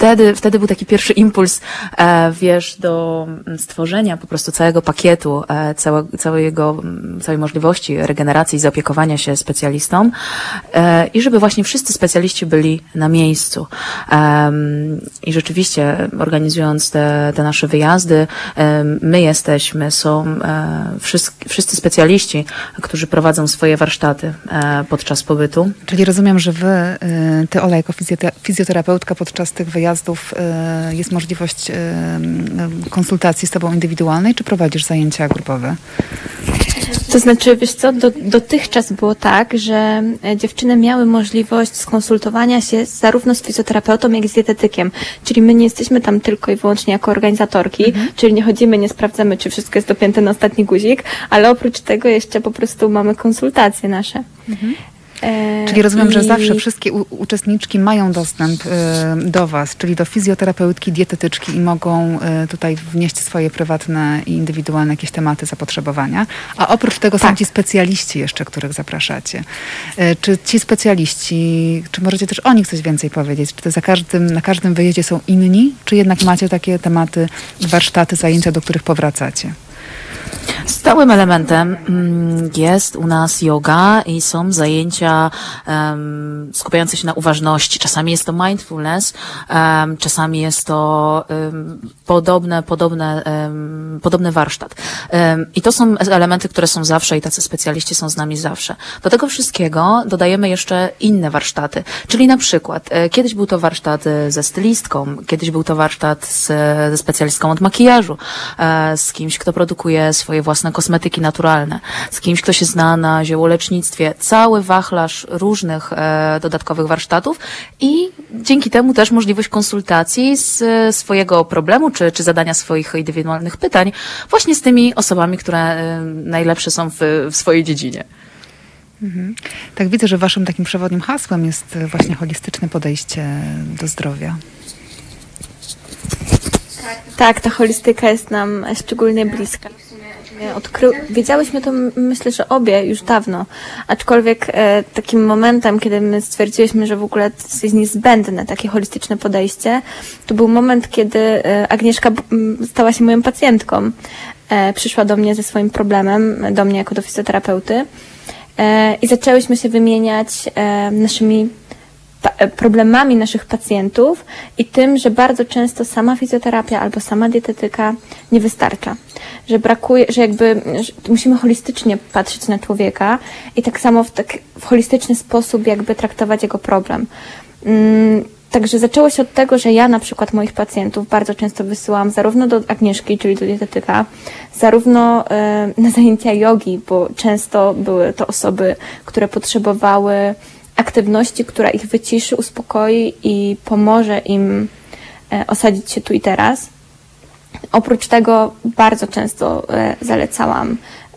wtedy, wtedy był taki pierwszy impuls, e, wiesz, do stworzenia po prostu całego pakietu, e, całe, całego, całej możliwości regeneracji i zaopiekowania się specjalistą e, i żeby właśnie wszyscy specjaliści byli na miejscu. I rzeczywiście organizując te, te nasze wyjazdy, my jesteśmy, są wszyscy, wszyscy specjaliści, którzy prowadzą swoje warsztaty podczas pobytu. Czyli rozumiem, że wy, ty Ola, jako fizjoterapeutka podczas tych wyjazdów wyjazdów e, jest możliwość e, konsultacji z Tobą indywidualnej, czy prowadzisz zajęcia grupowe? To znaczy, wiesz co, do, dotychczas było tak, że e, dziewczyny miały możliwość skonsultowania się zarówno z fizjoterapeutą, jak i z dietetykiem. Czyli my nie jesteśmy tam tylko i wyłącznie jako organizatorki, mhm. czyli nie chodzimy, nie sprawdzamy, czy wszystko jest dopięte na ostatni guzik, ale oprócz tego jeszcze po prostu mamy konsultacje nasze. Mhm. E, czyli rozumiem, I... że zawsze wszystkie uczestniczki mają dostęp e, do Was, czyli do fizjoterapeutki, dietetyczki i mogą e, tutaj wnieść swoje prywatne i indywidualne jakieś tematy zapotrzebowania. A oprócz tego tak. są ci specjaliści jeszcze, których zapraszacie. Czy ci specjaliści, czy możecie też o nich coś więcej powiedzieć? Czy to za każdym, na każdym wyjeździe są inni, czy jednak macie takie tematy, warsztaty, zajęcia, do których powracacie? Stałym elementem mm, jest u nas yoga i są zajęcia um, skupiające się na uważności. Czasami jest to mindfulness, um, czasami jest to um, podobne, podobne, podobny warsztat. I to są elementy, które są zawsze i tacy specjaliści są z nami zawsze. Do tego wszystkiego dodajemy jeszcze inne warsztaty, czyli na przykład e, kiedyś był to warsztat e, ze stylistką, kiedyś był to warsztat z, ze specjalistką od makijażu, e, z kimś, kto produkuje swoje własne kosmetyki naturalne, z kimś, kto się zna na ziołolecznictwie, cały wachlarz różnych e, dodatkowych warsztatów i dzięki temu też możliwość konsultacji z e, swojego problemu, czy, czy zadania swoich indywidualnych pytań właśnie z tymi osobami, które e, najlepsze są w, w swojej dziedzinie. Mhm. Tak widzę, że waszym takim przewodnim hasłem jest właśnie holistyczne podejście do zdrowia. Tak, ta holistyka jest nam szczególnie bliska. Odkry... Wiedziałyśmy to, myślę, że obie już dawno, aczkolwiek e, takim momentem, kiedy my stwierdziłyśmy, że w ogóle to jest niezbędne takie holistyczne podejście, to był moment, kiedy e, Agnieszka stała się moją pacjentką. E, przyszła do mnie ze swoim problemem, do mnie jako do fizjoterapeuty e, i zaczęłyśmy się wymieniać e, naszymi problemami naszych pacjentów i tym, że bardzo często sama fizjoterapia albo sama dietetyka nie wystarcza. Że brakuje, że jakby że musimy holistycznie patrzeć na człowieka i tak samo w, tak, w holistyczny sposób jakby traktować jego problem. Mm, Także zaczęło się od tego, że ja na przykład moich pacjentów bardzo często wysyłam zarówno do Agnieszki, czyli do dietetyka, zarówno y, na zajęcia jogi, bo często były to osoby, które potrzebowały aktywności, która ich wyciszy, uspokoi i pomoże im e, osadzić się tu i teraz. Oprócz tego bardzo często e, zalecałam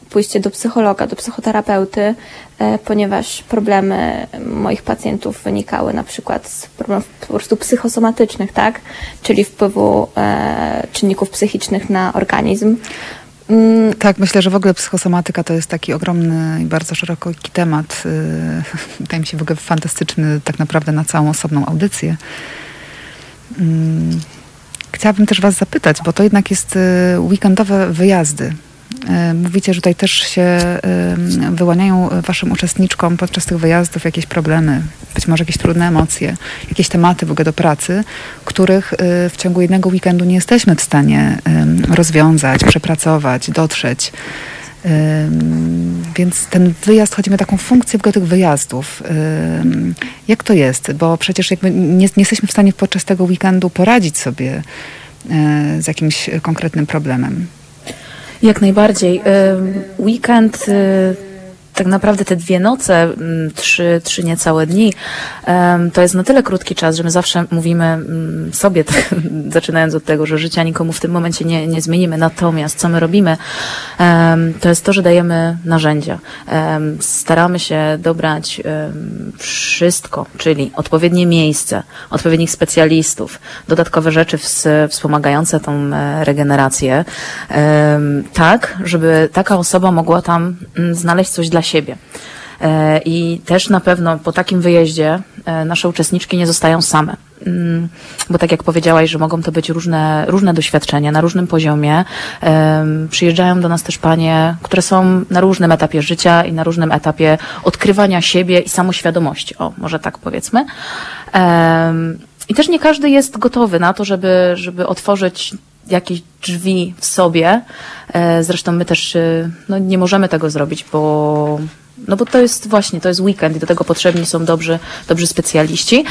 pójście do psychologa, do psychoterapeuty, e, ponieważ problemy moich pacjentów wynikały na przykład z problemów po prostu psychosomatycznych, tak? Czyli wpływu czynników psychicznych na organizm. Mm, tak, myślę, że w ogóle psychosomatyka to jest taki ogromny i bardzo szeroki temat. Y, wydaje mi się w ogóle fantastyczny tak naprawdę na całą osobną audycję. Mm, chciałabym też Was zapytać, bo to jednak jest y, weekendowe wyjazdy. Mówicie, że tutaj też się wyłaniają waszym uczestniczkom podczas tych wyjazdów jakieś problemy, być może jakieś trudne emocje, jakieś tematy w ogóle do pracy, których w ciągu jednego weekendu nie jesteśmy w stanie rozwiązać, przepracować, dotrzeć. Więc ten wyjazd, chodzi o taką funkcję w tych wyjazdów. Jak to jest? Bo przecież jakby nie, nie jesteśmy w stanie podczas tego weekendu poradzić sobie e, z jakimś konkretnym problemem. Jak najbardziej. Weekend y, tak naprawdę te dwie noce, mm, trzy, trzy niecałe dni, to jest na tyle krótki czas, że my zawsze mówimy mm, sobie, tak, zaczynając od tego, że życia nikomu w tym momencie nie, nie zmienimy. Natomiast co my robimy, to jest to, że dajemy narzędzia. Staramy się dobrać wszystko, czyli odpowiednie miejsce, odpowiednich specjalistów, dodatkowe rzeczy wspomagające tą e, regenerację, tak, żeby taka osoba mogła tam mm, znaleźć coś dla siebie. E, I też na pewno po takim wyjeździe e, nasze uczestniczki nie zostają same. Mm, bo tak jak powiedziałaś, że mogą to być różne, różne doświadczenia na różnym poziomie. Przyjeżdżają do nas też panie, które są na różnym etapie życia i na różnym etapie odkrywania siebie i samoświadomości. O, może tak powiedzmy. I też nie każdy jest gotowy na to, żeby, żeby otworzyć jakieś drzwi w sobie. E, zresztą my też e, no, nie możemy tego zrobić, bo no bo to jest właśnie, to jest weekend i do tego potrzebni są dobrzy, dobrzy specjaliści,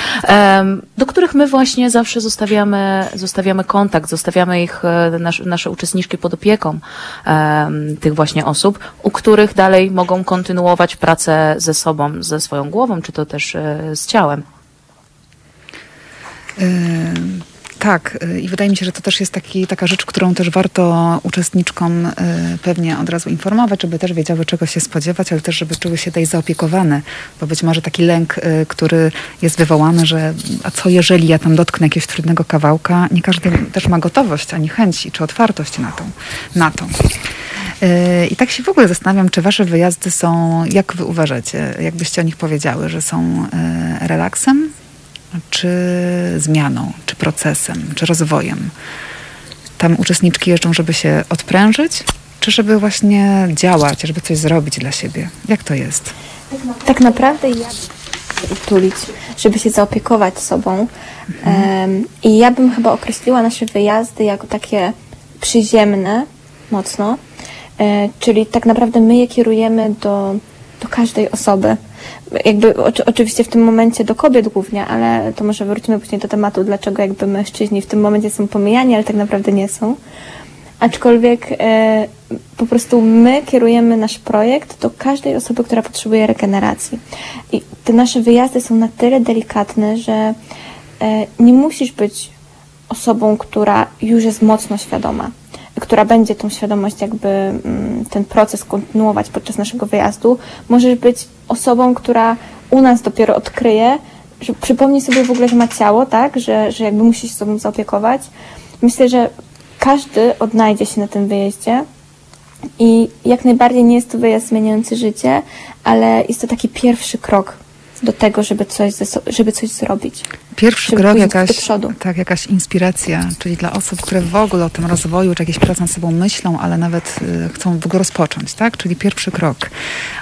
do których my właśnie zawsze zostawiamy, zostawiamy kontakt, zostawiamy ich, e, nasze, nasze uczestniczki pod opieką tych właśnie osób, u których dalej mogą kontynuować pracę ze sobą, ze swoją głową, czy to też z ciałem. Tak, y, i wydaje mi się, że to też jest taki, taka rzecz, którą też warto uczestniczkom y, pewnie od razu informować, żeby też wiedziały, czego się spodziewać, ale też, żeby czuły się tutaj zaopiekowane, bo być może taki lęk, y, który jest wywołany, że a co jeżeli ja tam dotknę jakiegoś trudnego kawałka, nie każdy też ma gotowość, ani chęci, czy otwartość na, tą, na to. I tak się w ogóle zastanawiam, czy wasze wyjazdy są, jak wy uważacie, jakbyście o nich powiedziały, że są relaksem, czy zmianą, czy procesem, czy rozwojem. Tam uczestniczki jeżdżą, żeby się odprężyć, czy żeby właśnie działać, żeby coś zrobić dla siebie? Jak to jest? Tak naprawdę ja utulić, żeby się zaopiekować sobą. Mhm. Um, I ja bym chyba określiła nasze wyjazdy jako takie przyziemne, mocno. E, czyli tak naprawdę my je kierujemy do, do każdej osoby jakby oczywiście w tym momencie do kobiet głównie, ale to może wrócimy później do tematu, dlaczego jakby mężczyźni w tym momencie są pomijani, ale tak naprawdę nie są. Aczkolwiek e, po prostu my kierujemy nasz projekt do każdej osoby, która potrzebuje regeneracji. I te nasze wyjazdy są na tyle delikatne, że e, nie musisz być osobą, która już jest mocno świadoma która będzie tą świadomość, jakby mm, ten proces kontynuować podczas naszego wyjazdu, możesz być osobą, która u nas dopiero odkryje, że przypomni sobie w ogóle, że ma ciało, tak, że, że jakby musi się sobą zaopiekować. Myślę, że każdy odnajdzie się na tym wyjeździe i jak najbardziej nie jest to wyjazd zmieniający życie, ale jest to taki pierwszy krok do tego, żeby coś, żeby coś zrobić. Pierwszy krok, jakaś, tak, jakaś inspiracja, czyli dla osób, które w ogóle o tym rozwoju, czy jakiejś pracy nad sobą myślą, ale nawet y, chcą w ogóle rozpocząć, tak? Czyli pierwszy krok.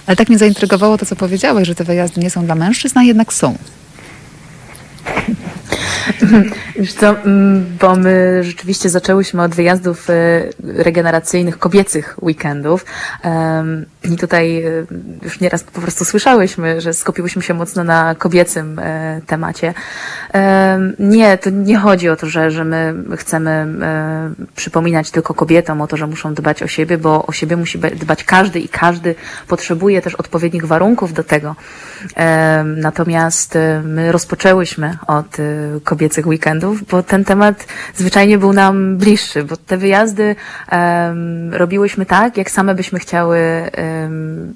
Ale tak mnie zaintrygowało to, co powiedziałeś, że te wyjazdy nie są dla mężczyzn, a jednak są. Wiesz co, mm, bo my rzeczywiście zaczęłyśmy od wyjazdów e, regeneracyjnych, kobiecych weekendów i tutaj e, już nieraz po prostu słyszałyśmy, że skupiłyśmy się mocno na kobiecym e, temacie. Nie, to nie chodzi o to, że, że my chcemy przypominać tylko kobietom o to, że muszą dbać o siebie, bo o siebie musi dbać każdy i każdy potrzebuje też odpowiednich warunków do tego. Natomiast my rozpoczęłyśmy od kobiecych weekendów, bo ten temat zwyczajnie był nam bliższy, bo te wyjazdy um, robiłyśmy tak, jak same byśmy chciały, um,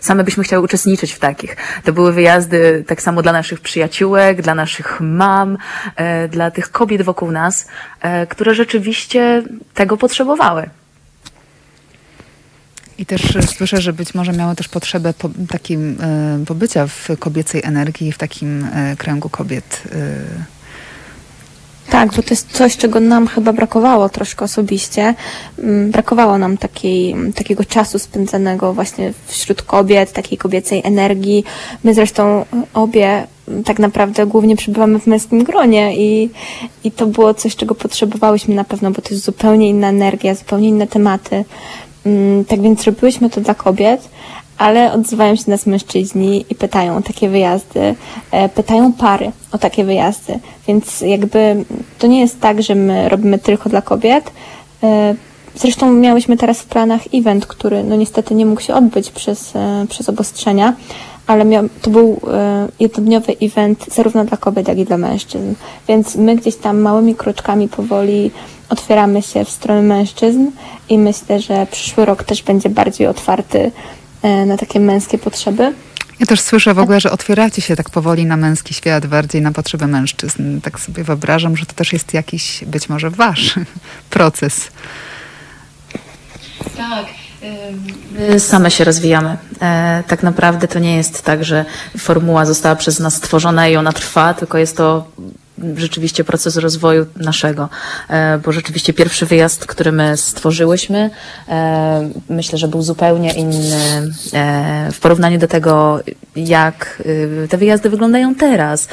same byśmy chciały uczestniczyć w takich. To były wyjazdy tak samo dla naszych przyjaciółek, dla naszych mam, e, dla tych kobiet wokół nas, e, które rzeczywiście tego potrzebowały. I też słyszę, że być może miały też potrzebę po, takim e, pobycia w kobiecej energii, w takim e, kręgu kobiet. E. Tak, bo to jest coś, czego nam chyba brakowało troszkę osobiście. Mm, brakowało nam takiej, takiego czasu spędzanego właśnie wśród kobiet, takiej kobiecej energii. My zresztą obie tak naprawdę głównie przebywamy w męskim gronie i, i to było coś, czego potrzebowałyśmy na pewno, bo to jest zupełnie inna energia, zupełnie inne tematy. Mm, tak więc robiłyśmy to dla kobiet, ale odzywają się nas mężczyźni i pytają o takie wyjazdy, e, pytają pary o takie wyjazdy, więc jakby to nie jest tak, że my robimy tylko dla kobiet. E, zresztą miałyśmy teraz w planach event, który no niestety nie mógł się odbyć przez, e, przez obostrzenia, ale miał, to był jednodniowy event zarówno dla kobiet, jak i dla mężczyzn. Więc my gdzieś tam małymi kroczkami powoli otwieramy się w stronę mężczyzn i myślę, że przyszły rok też będzie bardziej otwarty E, na takie męskie potrzeby. Ja też słyszę w ogóle, że otwieracie się tak powoli na męski świat, bardziej na potrzeby mężczyzn. Tak sobie wyobrażam, że to też jest jakiś być może wasz proces. Tak. Same się rozwijamy. E, tak naprawdę to nie jest tak, że formuła została przez nas stworzona i ona trwa, tylko jest to rzeczywiście proces rozwoju naszego, e, bo rzeczywiście pierwszy wyjazd, który my stworzyłyśmy, e, myślę, że był zupełnie inny e, w porównaniu do tego, jak te wyjazdy wyglądają teraz.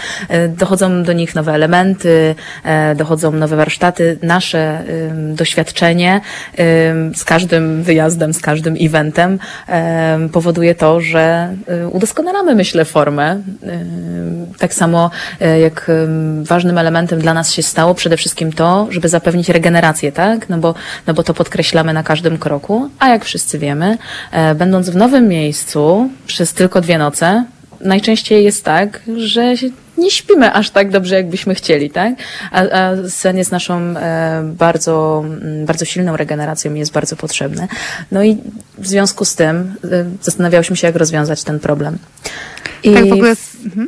Dochodzą do nich nowe elementy, dochodzą nowe warsztaty. Nasze doświadczenie z każdym wyjazdem, z każdym eventem powoduje to, że udoskonalamy, myślę, formę. Tak samo jak ważnym elementem dla nas się stało przede wszystkim to, żeby zapewnić regenerację, tak? No bo, no bo to podkreślamy na każdym kroku, a jak wszyscy wiemy, e, będąc w nowym miejscu przez tylko dwie noce, najczęściej jest tak, że nie śpimy aż tak dobrze, jakbyśmy chcieli, tak? A, a sen jest naszą e, bardzo, mm, bardzo silną regeneracją i jest bardzo potrzebny. No i w związku z tym e, zastanawiałyśmy się, jak rozwiązać ten problem. I... Tak w ogóle... Mhm.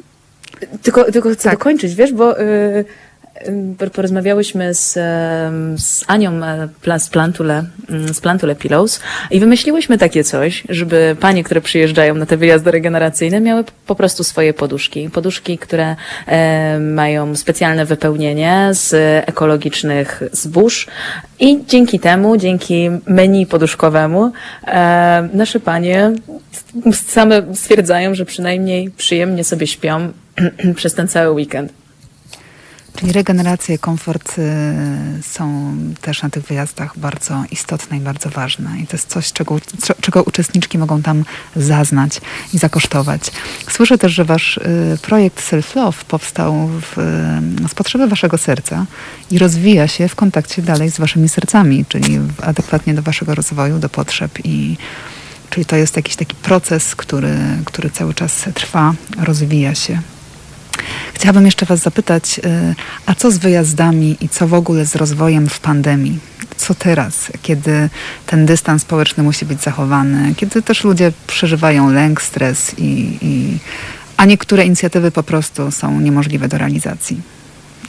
Tylko, tylko chcę tak. dokończyć, wiesz, bo y, y, porozmawiałyśmy z, z Anią e, z Plantule, mm, z Plantule Pillows i wymyśliłyśmy takie coś, żeby panie, które przyjeżdżają na te wyjazdy regeneracyjne, miały po prostu swoje poduszki. Poduszki, które e, mają specjalne wypełnienie z ekologicznych zbóż i dzięki temu, dzięki menu poduszkowemu, e, nasze panie same stwierdzają, że przynajmniej przyjemnie sobie śpią przez ten cały weekend. Czyli regeneracja i komfort y, są też na tych wyjazdach bardzo istotne i bardzo ważne. I to jest coś, czego, czego uczestniczki mogą tam zaznać i zakosztować. Słyszę też, że wasz y, projekt Self-Love powstał w, y, z potrzeby waszego serca i rozwija się w kontakcie dalej z waszymi sercami, czyli adekwatnie do waszego rozwoju, do potrzeb i Czyli to jest jakiś taki proces, który, który cały czas trwa, rozwija się. Chciałabym jeszcze Was zapytać, y, a co z wyjazdami i co w ogóle z rozwojem w pandemii? Co teraz, kiedy ten dystans społeczny musi być zachowany, kiedy też ludzie przeżywają lęk, stres i, i a niektóre inicjatywy po prostu są niemożliwe do realizacji?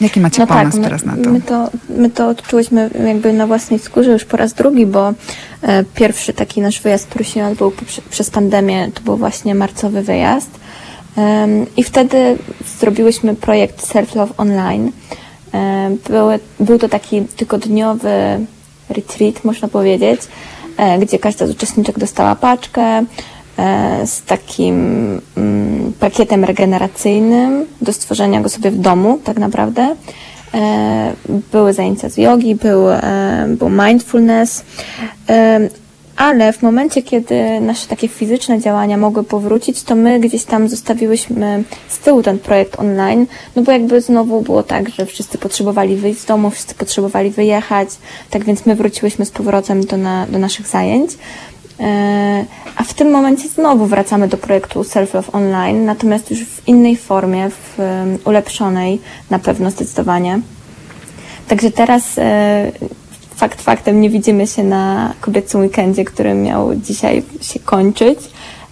Jaki macie no pomysł tak, teraz na to? My, to? my to odczułyśmy jakby na własnej skórze już po raz drugi, bo e, pierwszy taki nasz wyjazd, który się odbył przez pandemię, to był właśnie marcowy wyjazd. I wtedy zrobiłyśmy projekt Self Love Online. Były, był to taki tygodniowy retreat, można powiedzieć, e, gdzie każda z uczestniczek dostała paczkę e, z takim mm, pakietem regeneracyjnym do stworzenia go sobie w domu, tak naprawdę. E, były zajęcia z jogi, był, był mindfulness ale w momencie, kiedy nasze takie fizyczne działania mogły powrócić, to my gdzieś tam zostawiłyśmy z tyłu ten projekt online, no bo jakby znowu było tak, że wszyscy potrzebowali wyjść z domu, wszyscy potrzebowali wyjechać, tak więc my wróciłyśmy z powrotem do, na, do naszych zajęć. E, a w tym momencie znowu wracamy do projektu Self Love Online, natomiast już w innej formie, w ulepszonej na pewno zdecydowanie. Także teraz e, fakt faktem nie widzimy się na kobiecym weekendzie, który miał dzisiaj się kończyć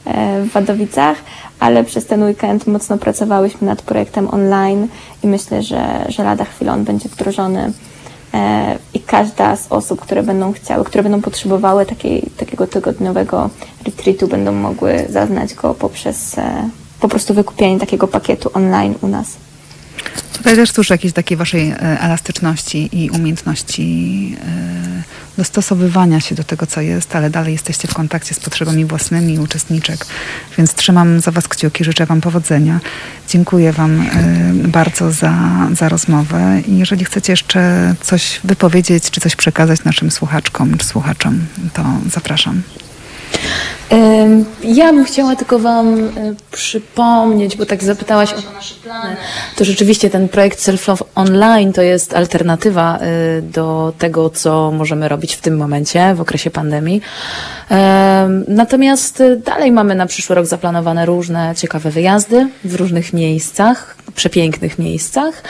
e, w Wadowicach, ale przez ten weekend mocno pracowałyśmy nad projektem online i myślę, że, że lada chwilę on będzie wdrożony e, i każda z osób, które będą chciały, które będą potrzebowały takiej, takiego tygodniowego retreatu, będą mogły zaznać go poprzez e, po prostu wykupienie takiego pakietu online u nas. Tutaj też tuż jakiejś takiej waszej e, elastyczności i umiejętności e, dostosowywania się do tego, co jest, ale dalej jesteście w kontakcie z potrzebami własnymi uczestniczek, więc trzymam za was kciuki, życzę wam powodzenia. Dziękuję wam e, bardzo za, za rozmowę i jeżeli chcecie jeszcze coś wypowiedzieć, czy coś przekazać naszym słuchaczkom, czy słuchaczom, to zapraszam. Ja bym chciała tylko Wam e, przypomnieć, bo tak zapytałaś o nasze plany, to rzeczywiście ten projekt Self Love Online to jest alternatywa e, do tego, co możemy robić w tym momencie, w okresie pandemii. Natomiast e, dalej mamy na przyszły rok zaplanowane różne ciekawe wyjazdy w różnych miejscach, przepięknych miejscach.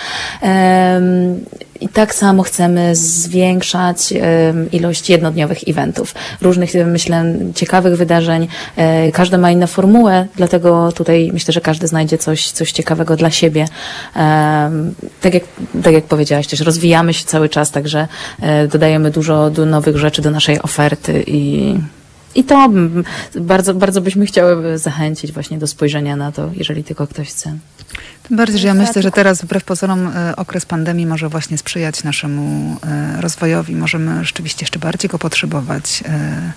I tak samo chcemy zwiększać ilość jednodniowych eventów, różnych, myślę, ciekawych wydarzeń. E, każdy ma inną formułę, dlatego tutaj myślę, że każdy znajdzie coś, coś ciekawego dla siebie. Tak jak, tak jak powiedziałaś też, rozwijamy się cały czas, także e, dodajemy dużo nowych rzeczy do naszej oferty i i to bardzo, bardzo byśmy chciały zachęcić właśnie do spojrzenia na to, jeżeli tylko ktoś chce. Tym bardziej, że ja myślę, że teraz wbrew pozorom e, okres pandemii może właśnie sprzyjać naszemu e, rozwojowi. Możemy rzeczywiście jeszcze bardziej go potrzebować, e,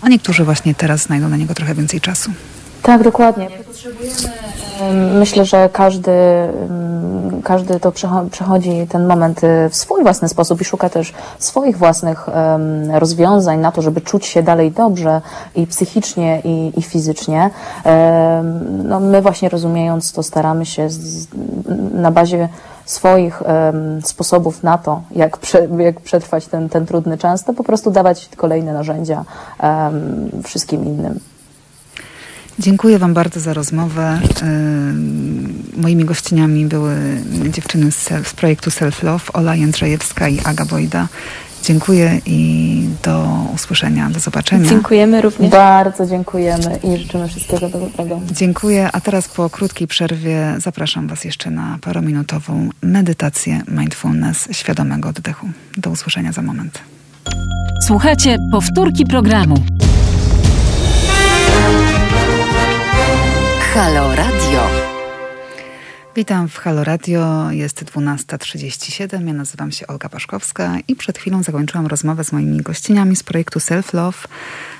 a niektórzy właśnie teraz znajdą na niego trochę więcej czasu. Tak, dokładnie. Myślę, że każdy, każdy to przechodzi ten moment y, w swój własny sposób i szuka też swoich własnych rozwiązań na to, żeby czuć się dalej dobrze i psychicznie, i, i fizycznie. No, my właśnie rozumiejąc to staramy się z, na bazie swoich sposobów na to, jak, prze, jak przetrwać ten, ten trudny czas, to po prostu dawać kolejne narzędzia wszystkim innym. Dziękuję Wam bardzo za rozmowę. Moimi gościniami były dziewczyny z, z projektu Self Love, Ola Jędrzejewska i Aga Wojda. Dziękuję i do usłyszenia, do zobaczenia. Dziękujemy również. Bardzo dziękujemy i życzymy wszystkiego dobrego. Dziękuję, a teraz po krótkiej przerwie zapraszam Was jeszcze na parominutową medytację mindfulness świadomego oddechu. Do usłyszenia za moment. Słuchajcie powtórki programu. Halo Radio. Witam w Halo Radio. Jest 12.37. Ja nazywam się Olga Paszkowska i przed chwilą zakończyłam rozmowę z moimi gościniami z projektu Self Love.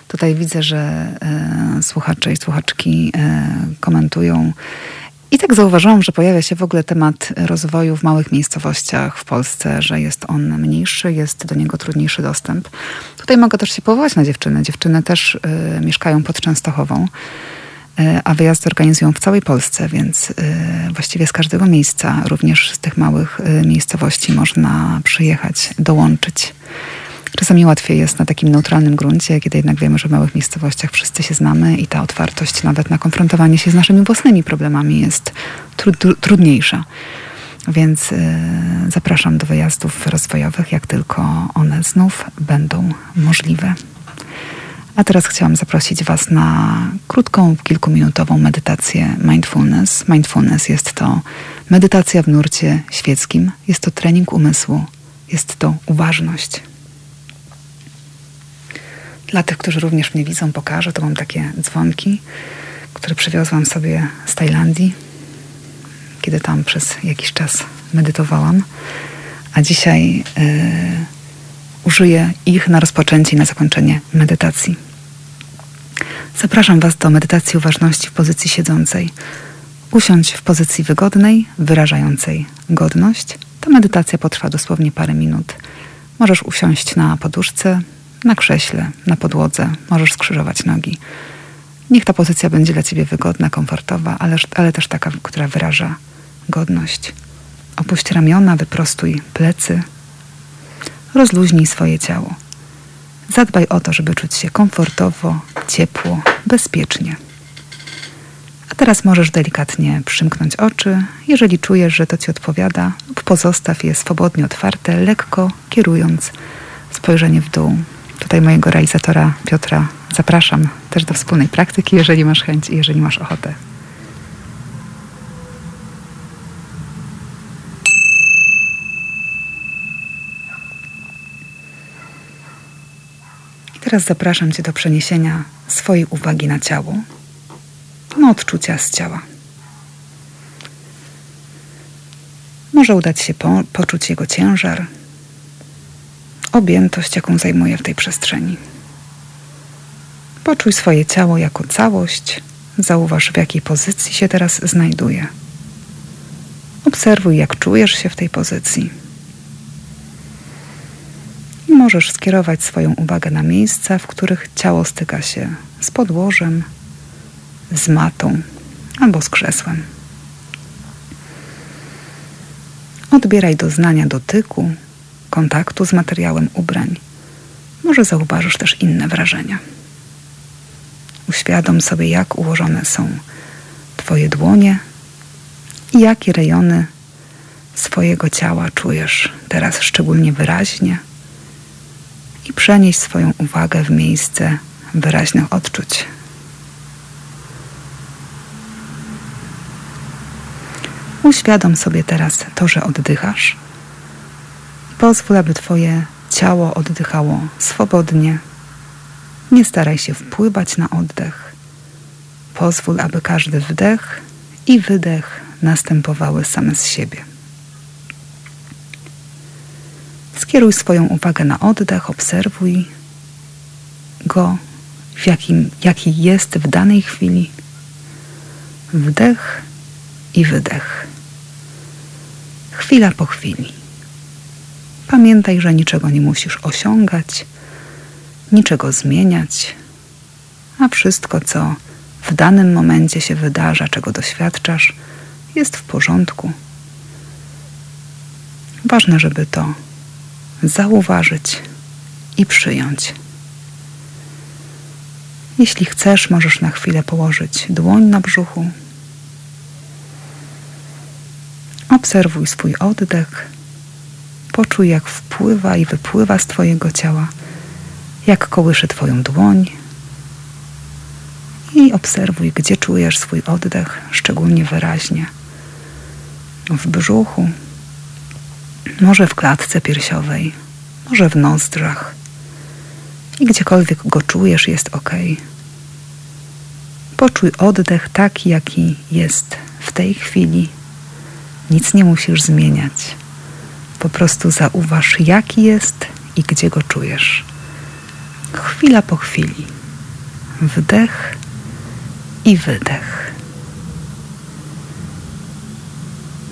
Tutaj widzę, że e, słuchacze i słuchaczki e, komentują. I tak zauważyłam, że pojawia się w ogóle temat rozwoju w małych miejscowościach w Polsce, że jest on mniejszy, jest do niego trudniejszy dostęp. Tutaj mogę też się powołać na dziewczyny. Dziewczyny też e, mieszkają pod Częstochową. A wyjazdy organizują w całej Polsce, więc e, właściwie z każdego miejsca, również z tych małych e, miejscowości można przyjechać, dołączyć. Czasami łatwiej jest na takim neutralnym gruncie, kiedy jednak wiemy, że w małych miejscowościach wszyscy się znamy i ta otwartość nawet na konfrontowanie się z naszymi własnymi problemami jest trudniejsza. Więc zapraszam do wyjazdów rozwojowych, jak tylko one znów będą możliwe. A teraz chciałam zaprosić Was na krótką, kilkuminutową medytację mindfulness. Mindfulness jest to medytacja w nurcie świeckim, jest to trening umysłu, jest to uważność. Dla tych, którzy również mnie widzą, pokażę. To mam takie dzwonki, które przywiozłam sobie z Tajlandii, kiedy tam przez jakiś czas medytowałam. A dzisiaj yy, użyję ich na rozpoczęcie i na zakończenie medytacji. Zapraszam Was do medytacji uważności w pozycji siedzącej. Usiądź w pozycji wygodnej, wyrażającej godność. Ta medytacja potrwa dosłownie parę minut. Możesz usiąść na poduszce, na krześle, na podłodze, możesz skrzyżować nogi. Niech ta pozycja będzie dla Ciebie wygodna, komfortowa, ale, ale też taka, która wyraża godność. Opuść ramiona, wyprostuj plecy, rozluźnij swoje ciało. Zadbaj o to, żeby czuć się komfortowo, ciepło, bezpiecznie. A teraz możesz delikatnie przymknąć oczy, jeżeli czujesz, że to ci odpowiada, lub pozostaw je swobodnie otwarte, lekko kierując spojrzenie w dół. Tutaj mojego realizatora Piotra zapraszam też do wspólnej praktyki, jeżeli masz chęć i jeżeli masz ochotę. Teraz zapraszam Cię do przeniesienia swojej uwagi na ciało, na odczucia z ciała. Może udać się po, poczuć jego ciężar, objętość, jaką zajmuje w tej przestrzeni. Poczuj swoje ciało jako całość, zauważ w jakiej pozycji się teraz znajduje. Obserwuj, jak czujesz się w tej pozycji. Możesz skierować swoją uwagę na miejsca, w których ciało styka się z podłożem, z matą albo z krzesłem. Odbieraj doznania dotyku, kontaktu z materiałem ubrań. Może zauważysz też inne wrażenia. Uświadom sobie, jak ułożone są Twoje dłonie i jakie rejony swojego ciała czujesz teraz szczególnie wyraźnie i przenieś swoją uwagę w miejsce wyraźnych odczuć. Uświadom sobie teraz to, że oddychasz. Pozwól, aby Twoje ciało oddychało swobodnie. Nie staraj się wpływać na oddech. Pozwól, aby każdy wdech i wydech następowały same z siebie. Skieruj swoją uwagę na oddech, obserwuj go, w jakim, jaki jest w danej chwili. Wdech i wydech. Chwila po chwili. Pamiętaj, że niczego nie musisz osiągać, niczego zmieniać, a wszystko, co w danym momencie się wydarza, czego doświadczasz, jest w porządku. Ważne, żeby to zauważyć i przyjąć. Jeśli chcesz, możesz na chwilę położyć dłoń na brzuchu. Obserwuj swój oddech. Poczuj, jak wpływa i wypływa z Twojego ciała, jak kołysze Twoją dłoń. I obserwuj, gdzie czujesz swój oddech szczególnie wyraźnie. W brzuchu, może w klatce piersiowej, może w nozdrzach. I gdziekolwiek go czujesz, jest ok. Poczuj oddech taki, jaki jest w tej chwili. Nic nie musisz zmieniać. Po prostu zauważ, jaki jest i gdzie go czujesz. Chwila po chwili. Wdech i wydech.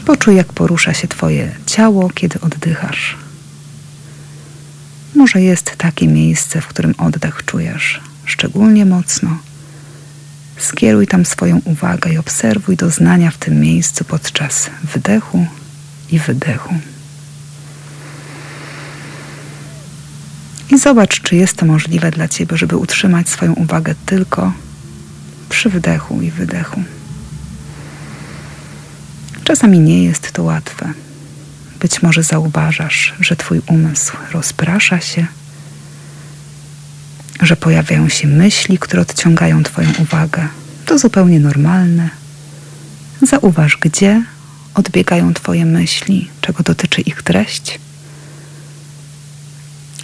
Poczuj, jak porusza się Twoje ciało, kiedy oddychasz. Może jest takie miejsce, w którym oddech czujesz szczególnie mocno. Skieruj tam swoją uwagę i obserwuj doznania w tym miejscu podczas wdechu i wydechu. I zobacz, czy jest to możliwe dla Ciebie, żeby utrzymać swoją uwagę tylko przy wdechu i wydechu. Czasami nie jest to łatwe. Być może zauważasz, że Twój umysł rozprasza się, że pojawiają się myśli, które odciągają Twoją uwagę. To zupełnie normalne. Zauważ, gdzie odbiegają Twoje myśli, czego dotyczy ich treść,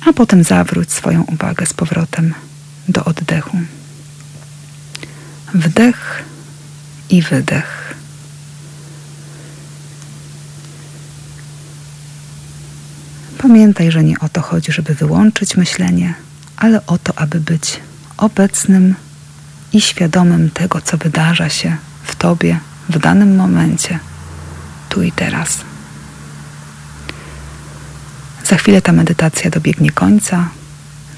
a potem zawróć swoją uwagę z powrotem do oddechu. Wdech i wydech. Pamiętaj, że nie o to chodzi, żeby wyłączyć myślenie, ale o to, aby być obecnym i świadomym tego, co wydarza się w Tobie w danym momencie, tu i teraz. Za chwilę ta medytacja dobiegnie końca,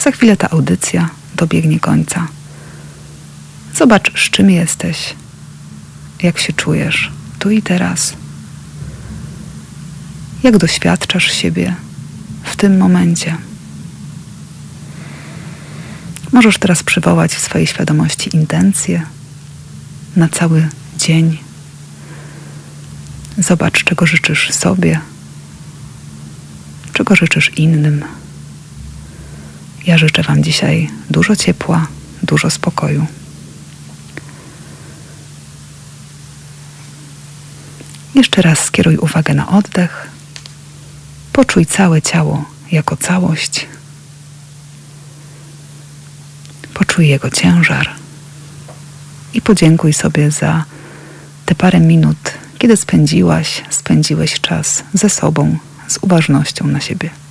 za chwilę ta audycja dobiegnie końca. Zobacz, z czym jesteś, jak się czujesz tu i teraz, jak doświadczasz siebie w tym momencie. Możesz teraz przywołać w swojej świadomości intencje na cały dzień. Zobacz, czego życzysz sobie, czego życzysz innym. Ja życzę Wam dzisiaj dużo ciepła, dużo spokoju. Jeszcze raz skieruj uwagę na oddech. Poczuj całe ciało jako całość. Poczuj jego ciężar i podziękuj sobie za te parę minut, kiedy spędziłaś, spędziłeś czas ze sobą, z uważnością na siebie?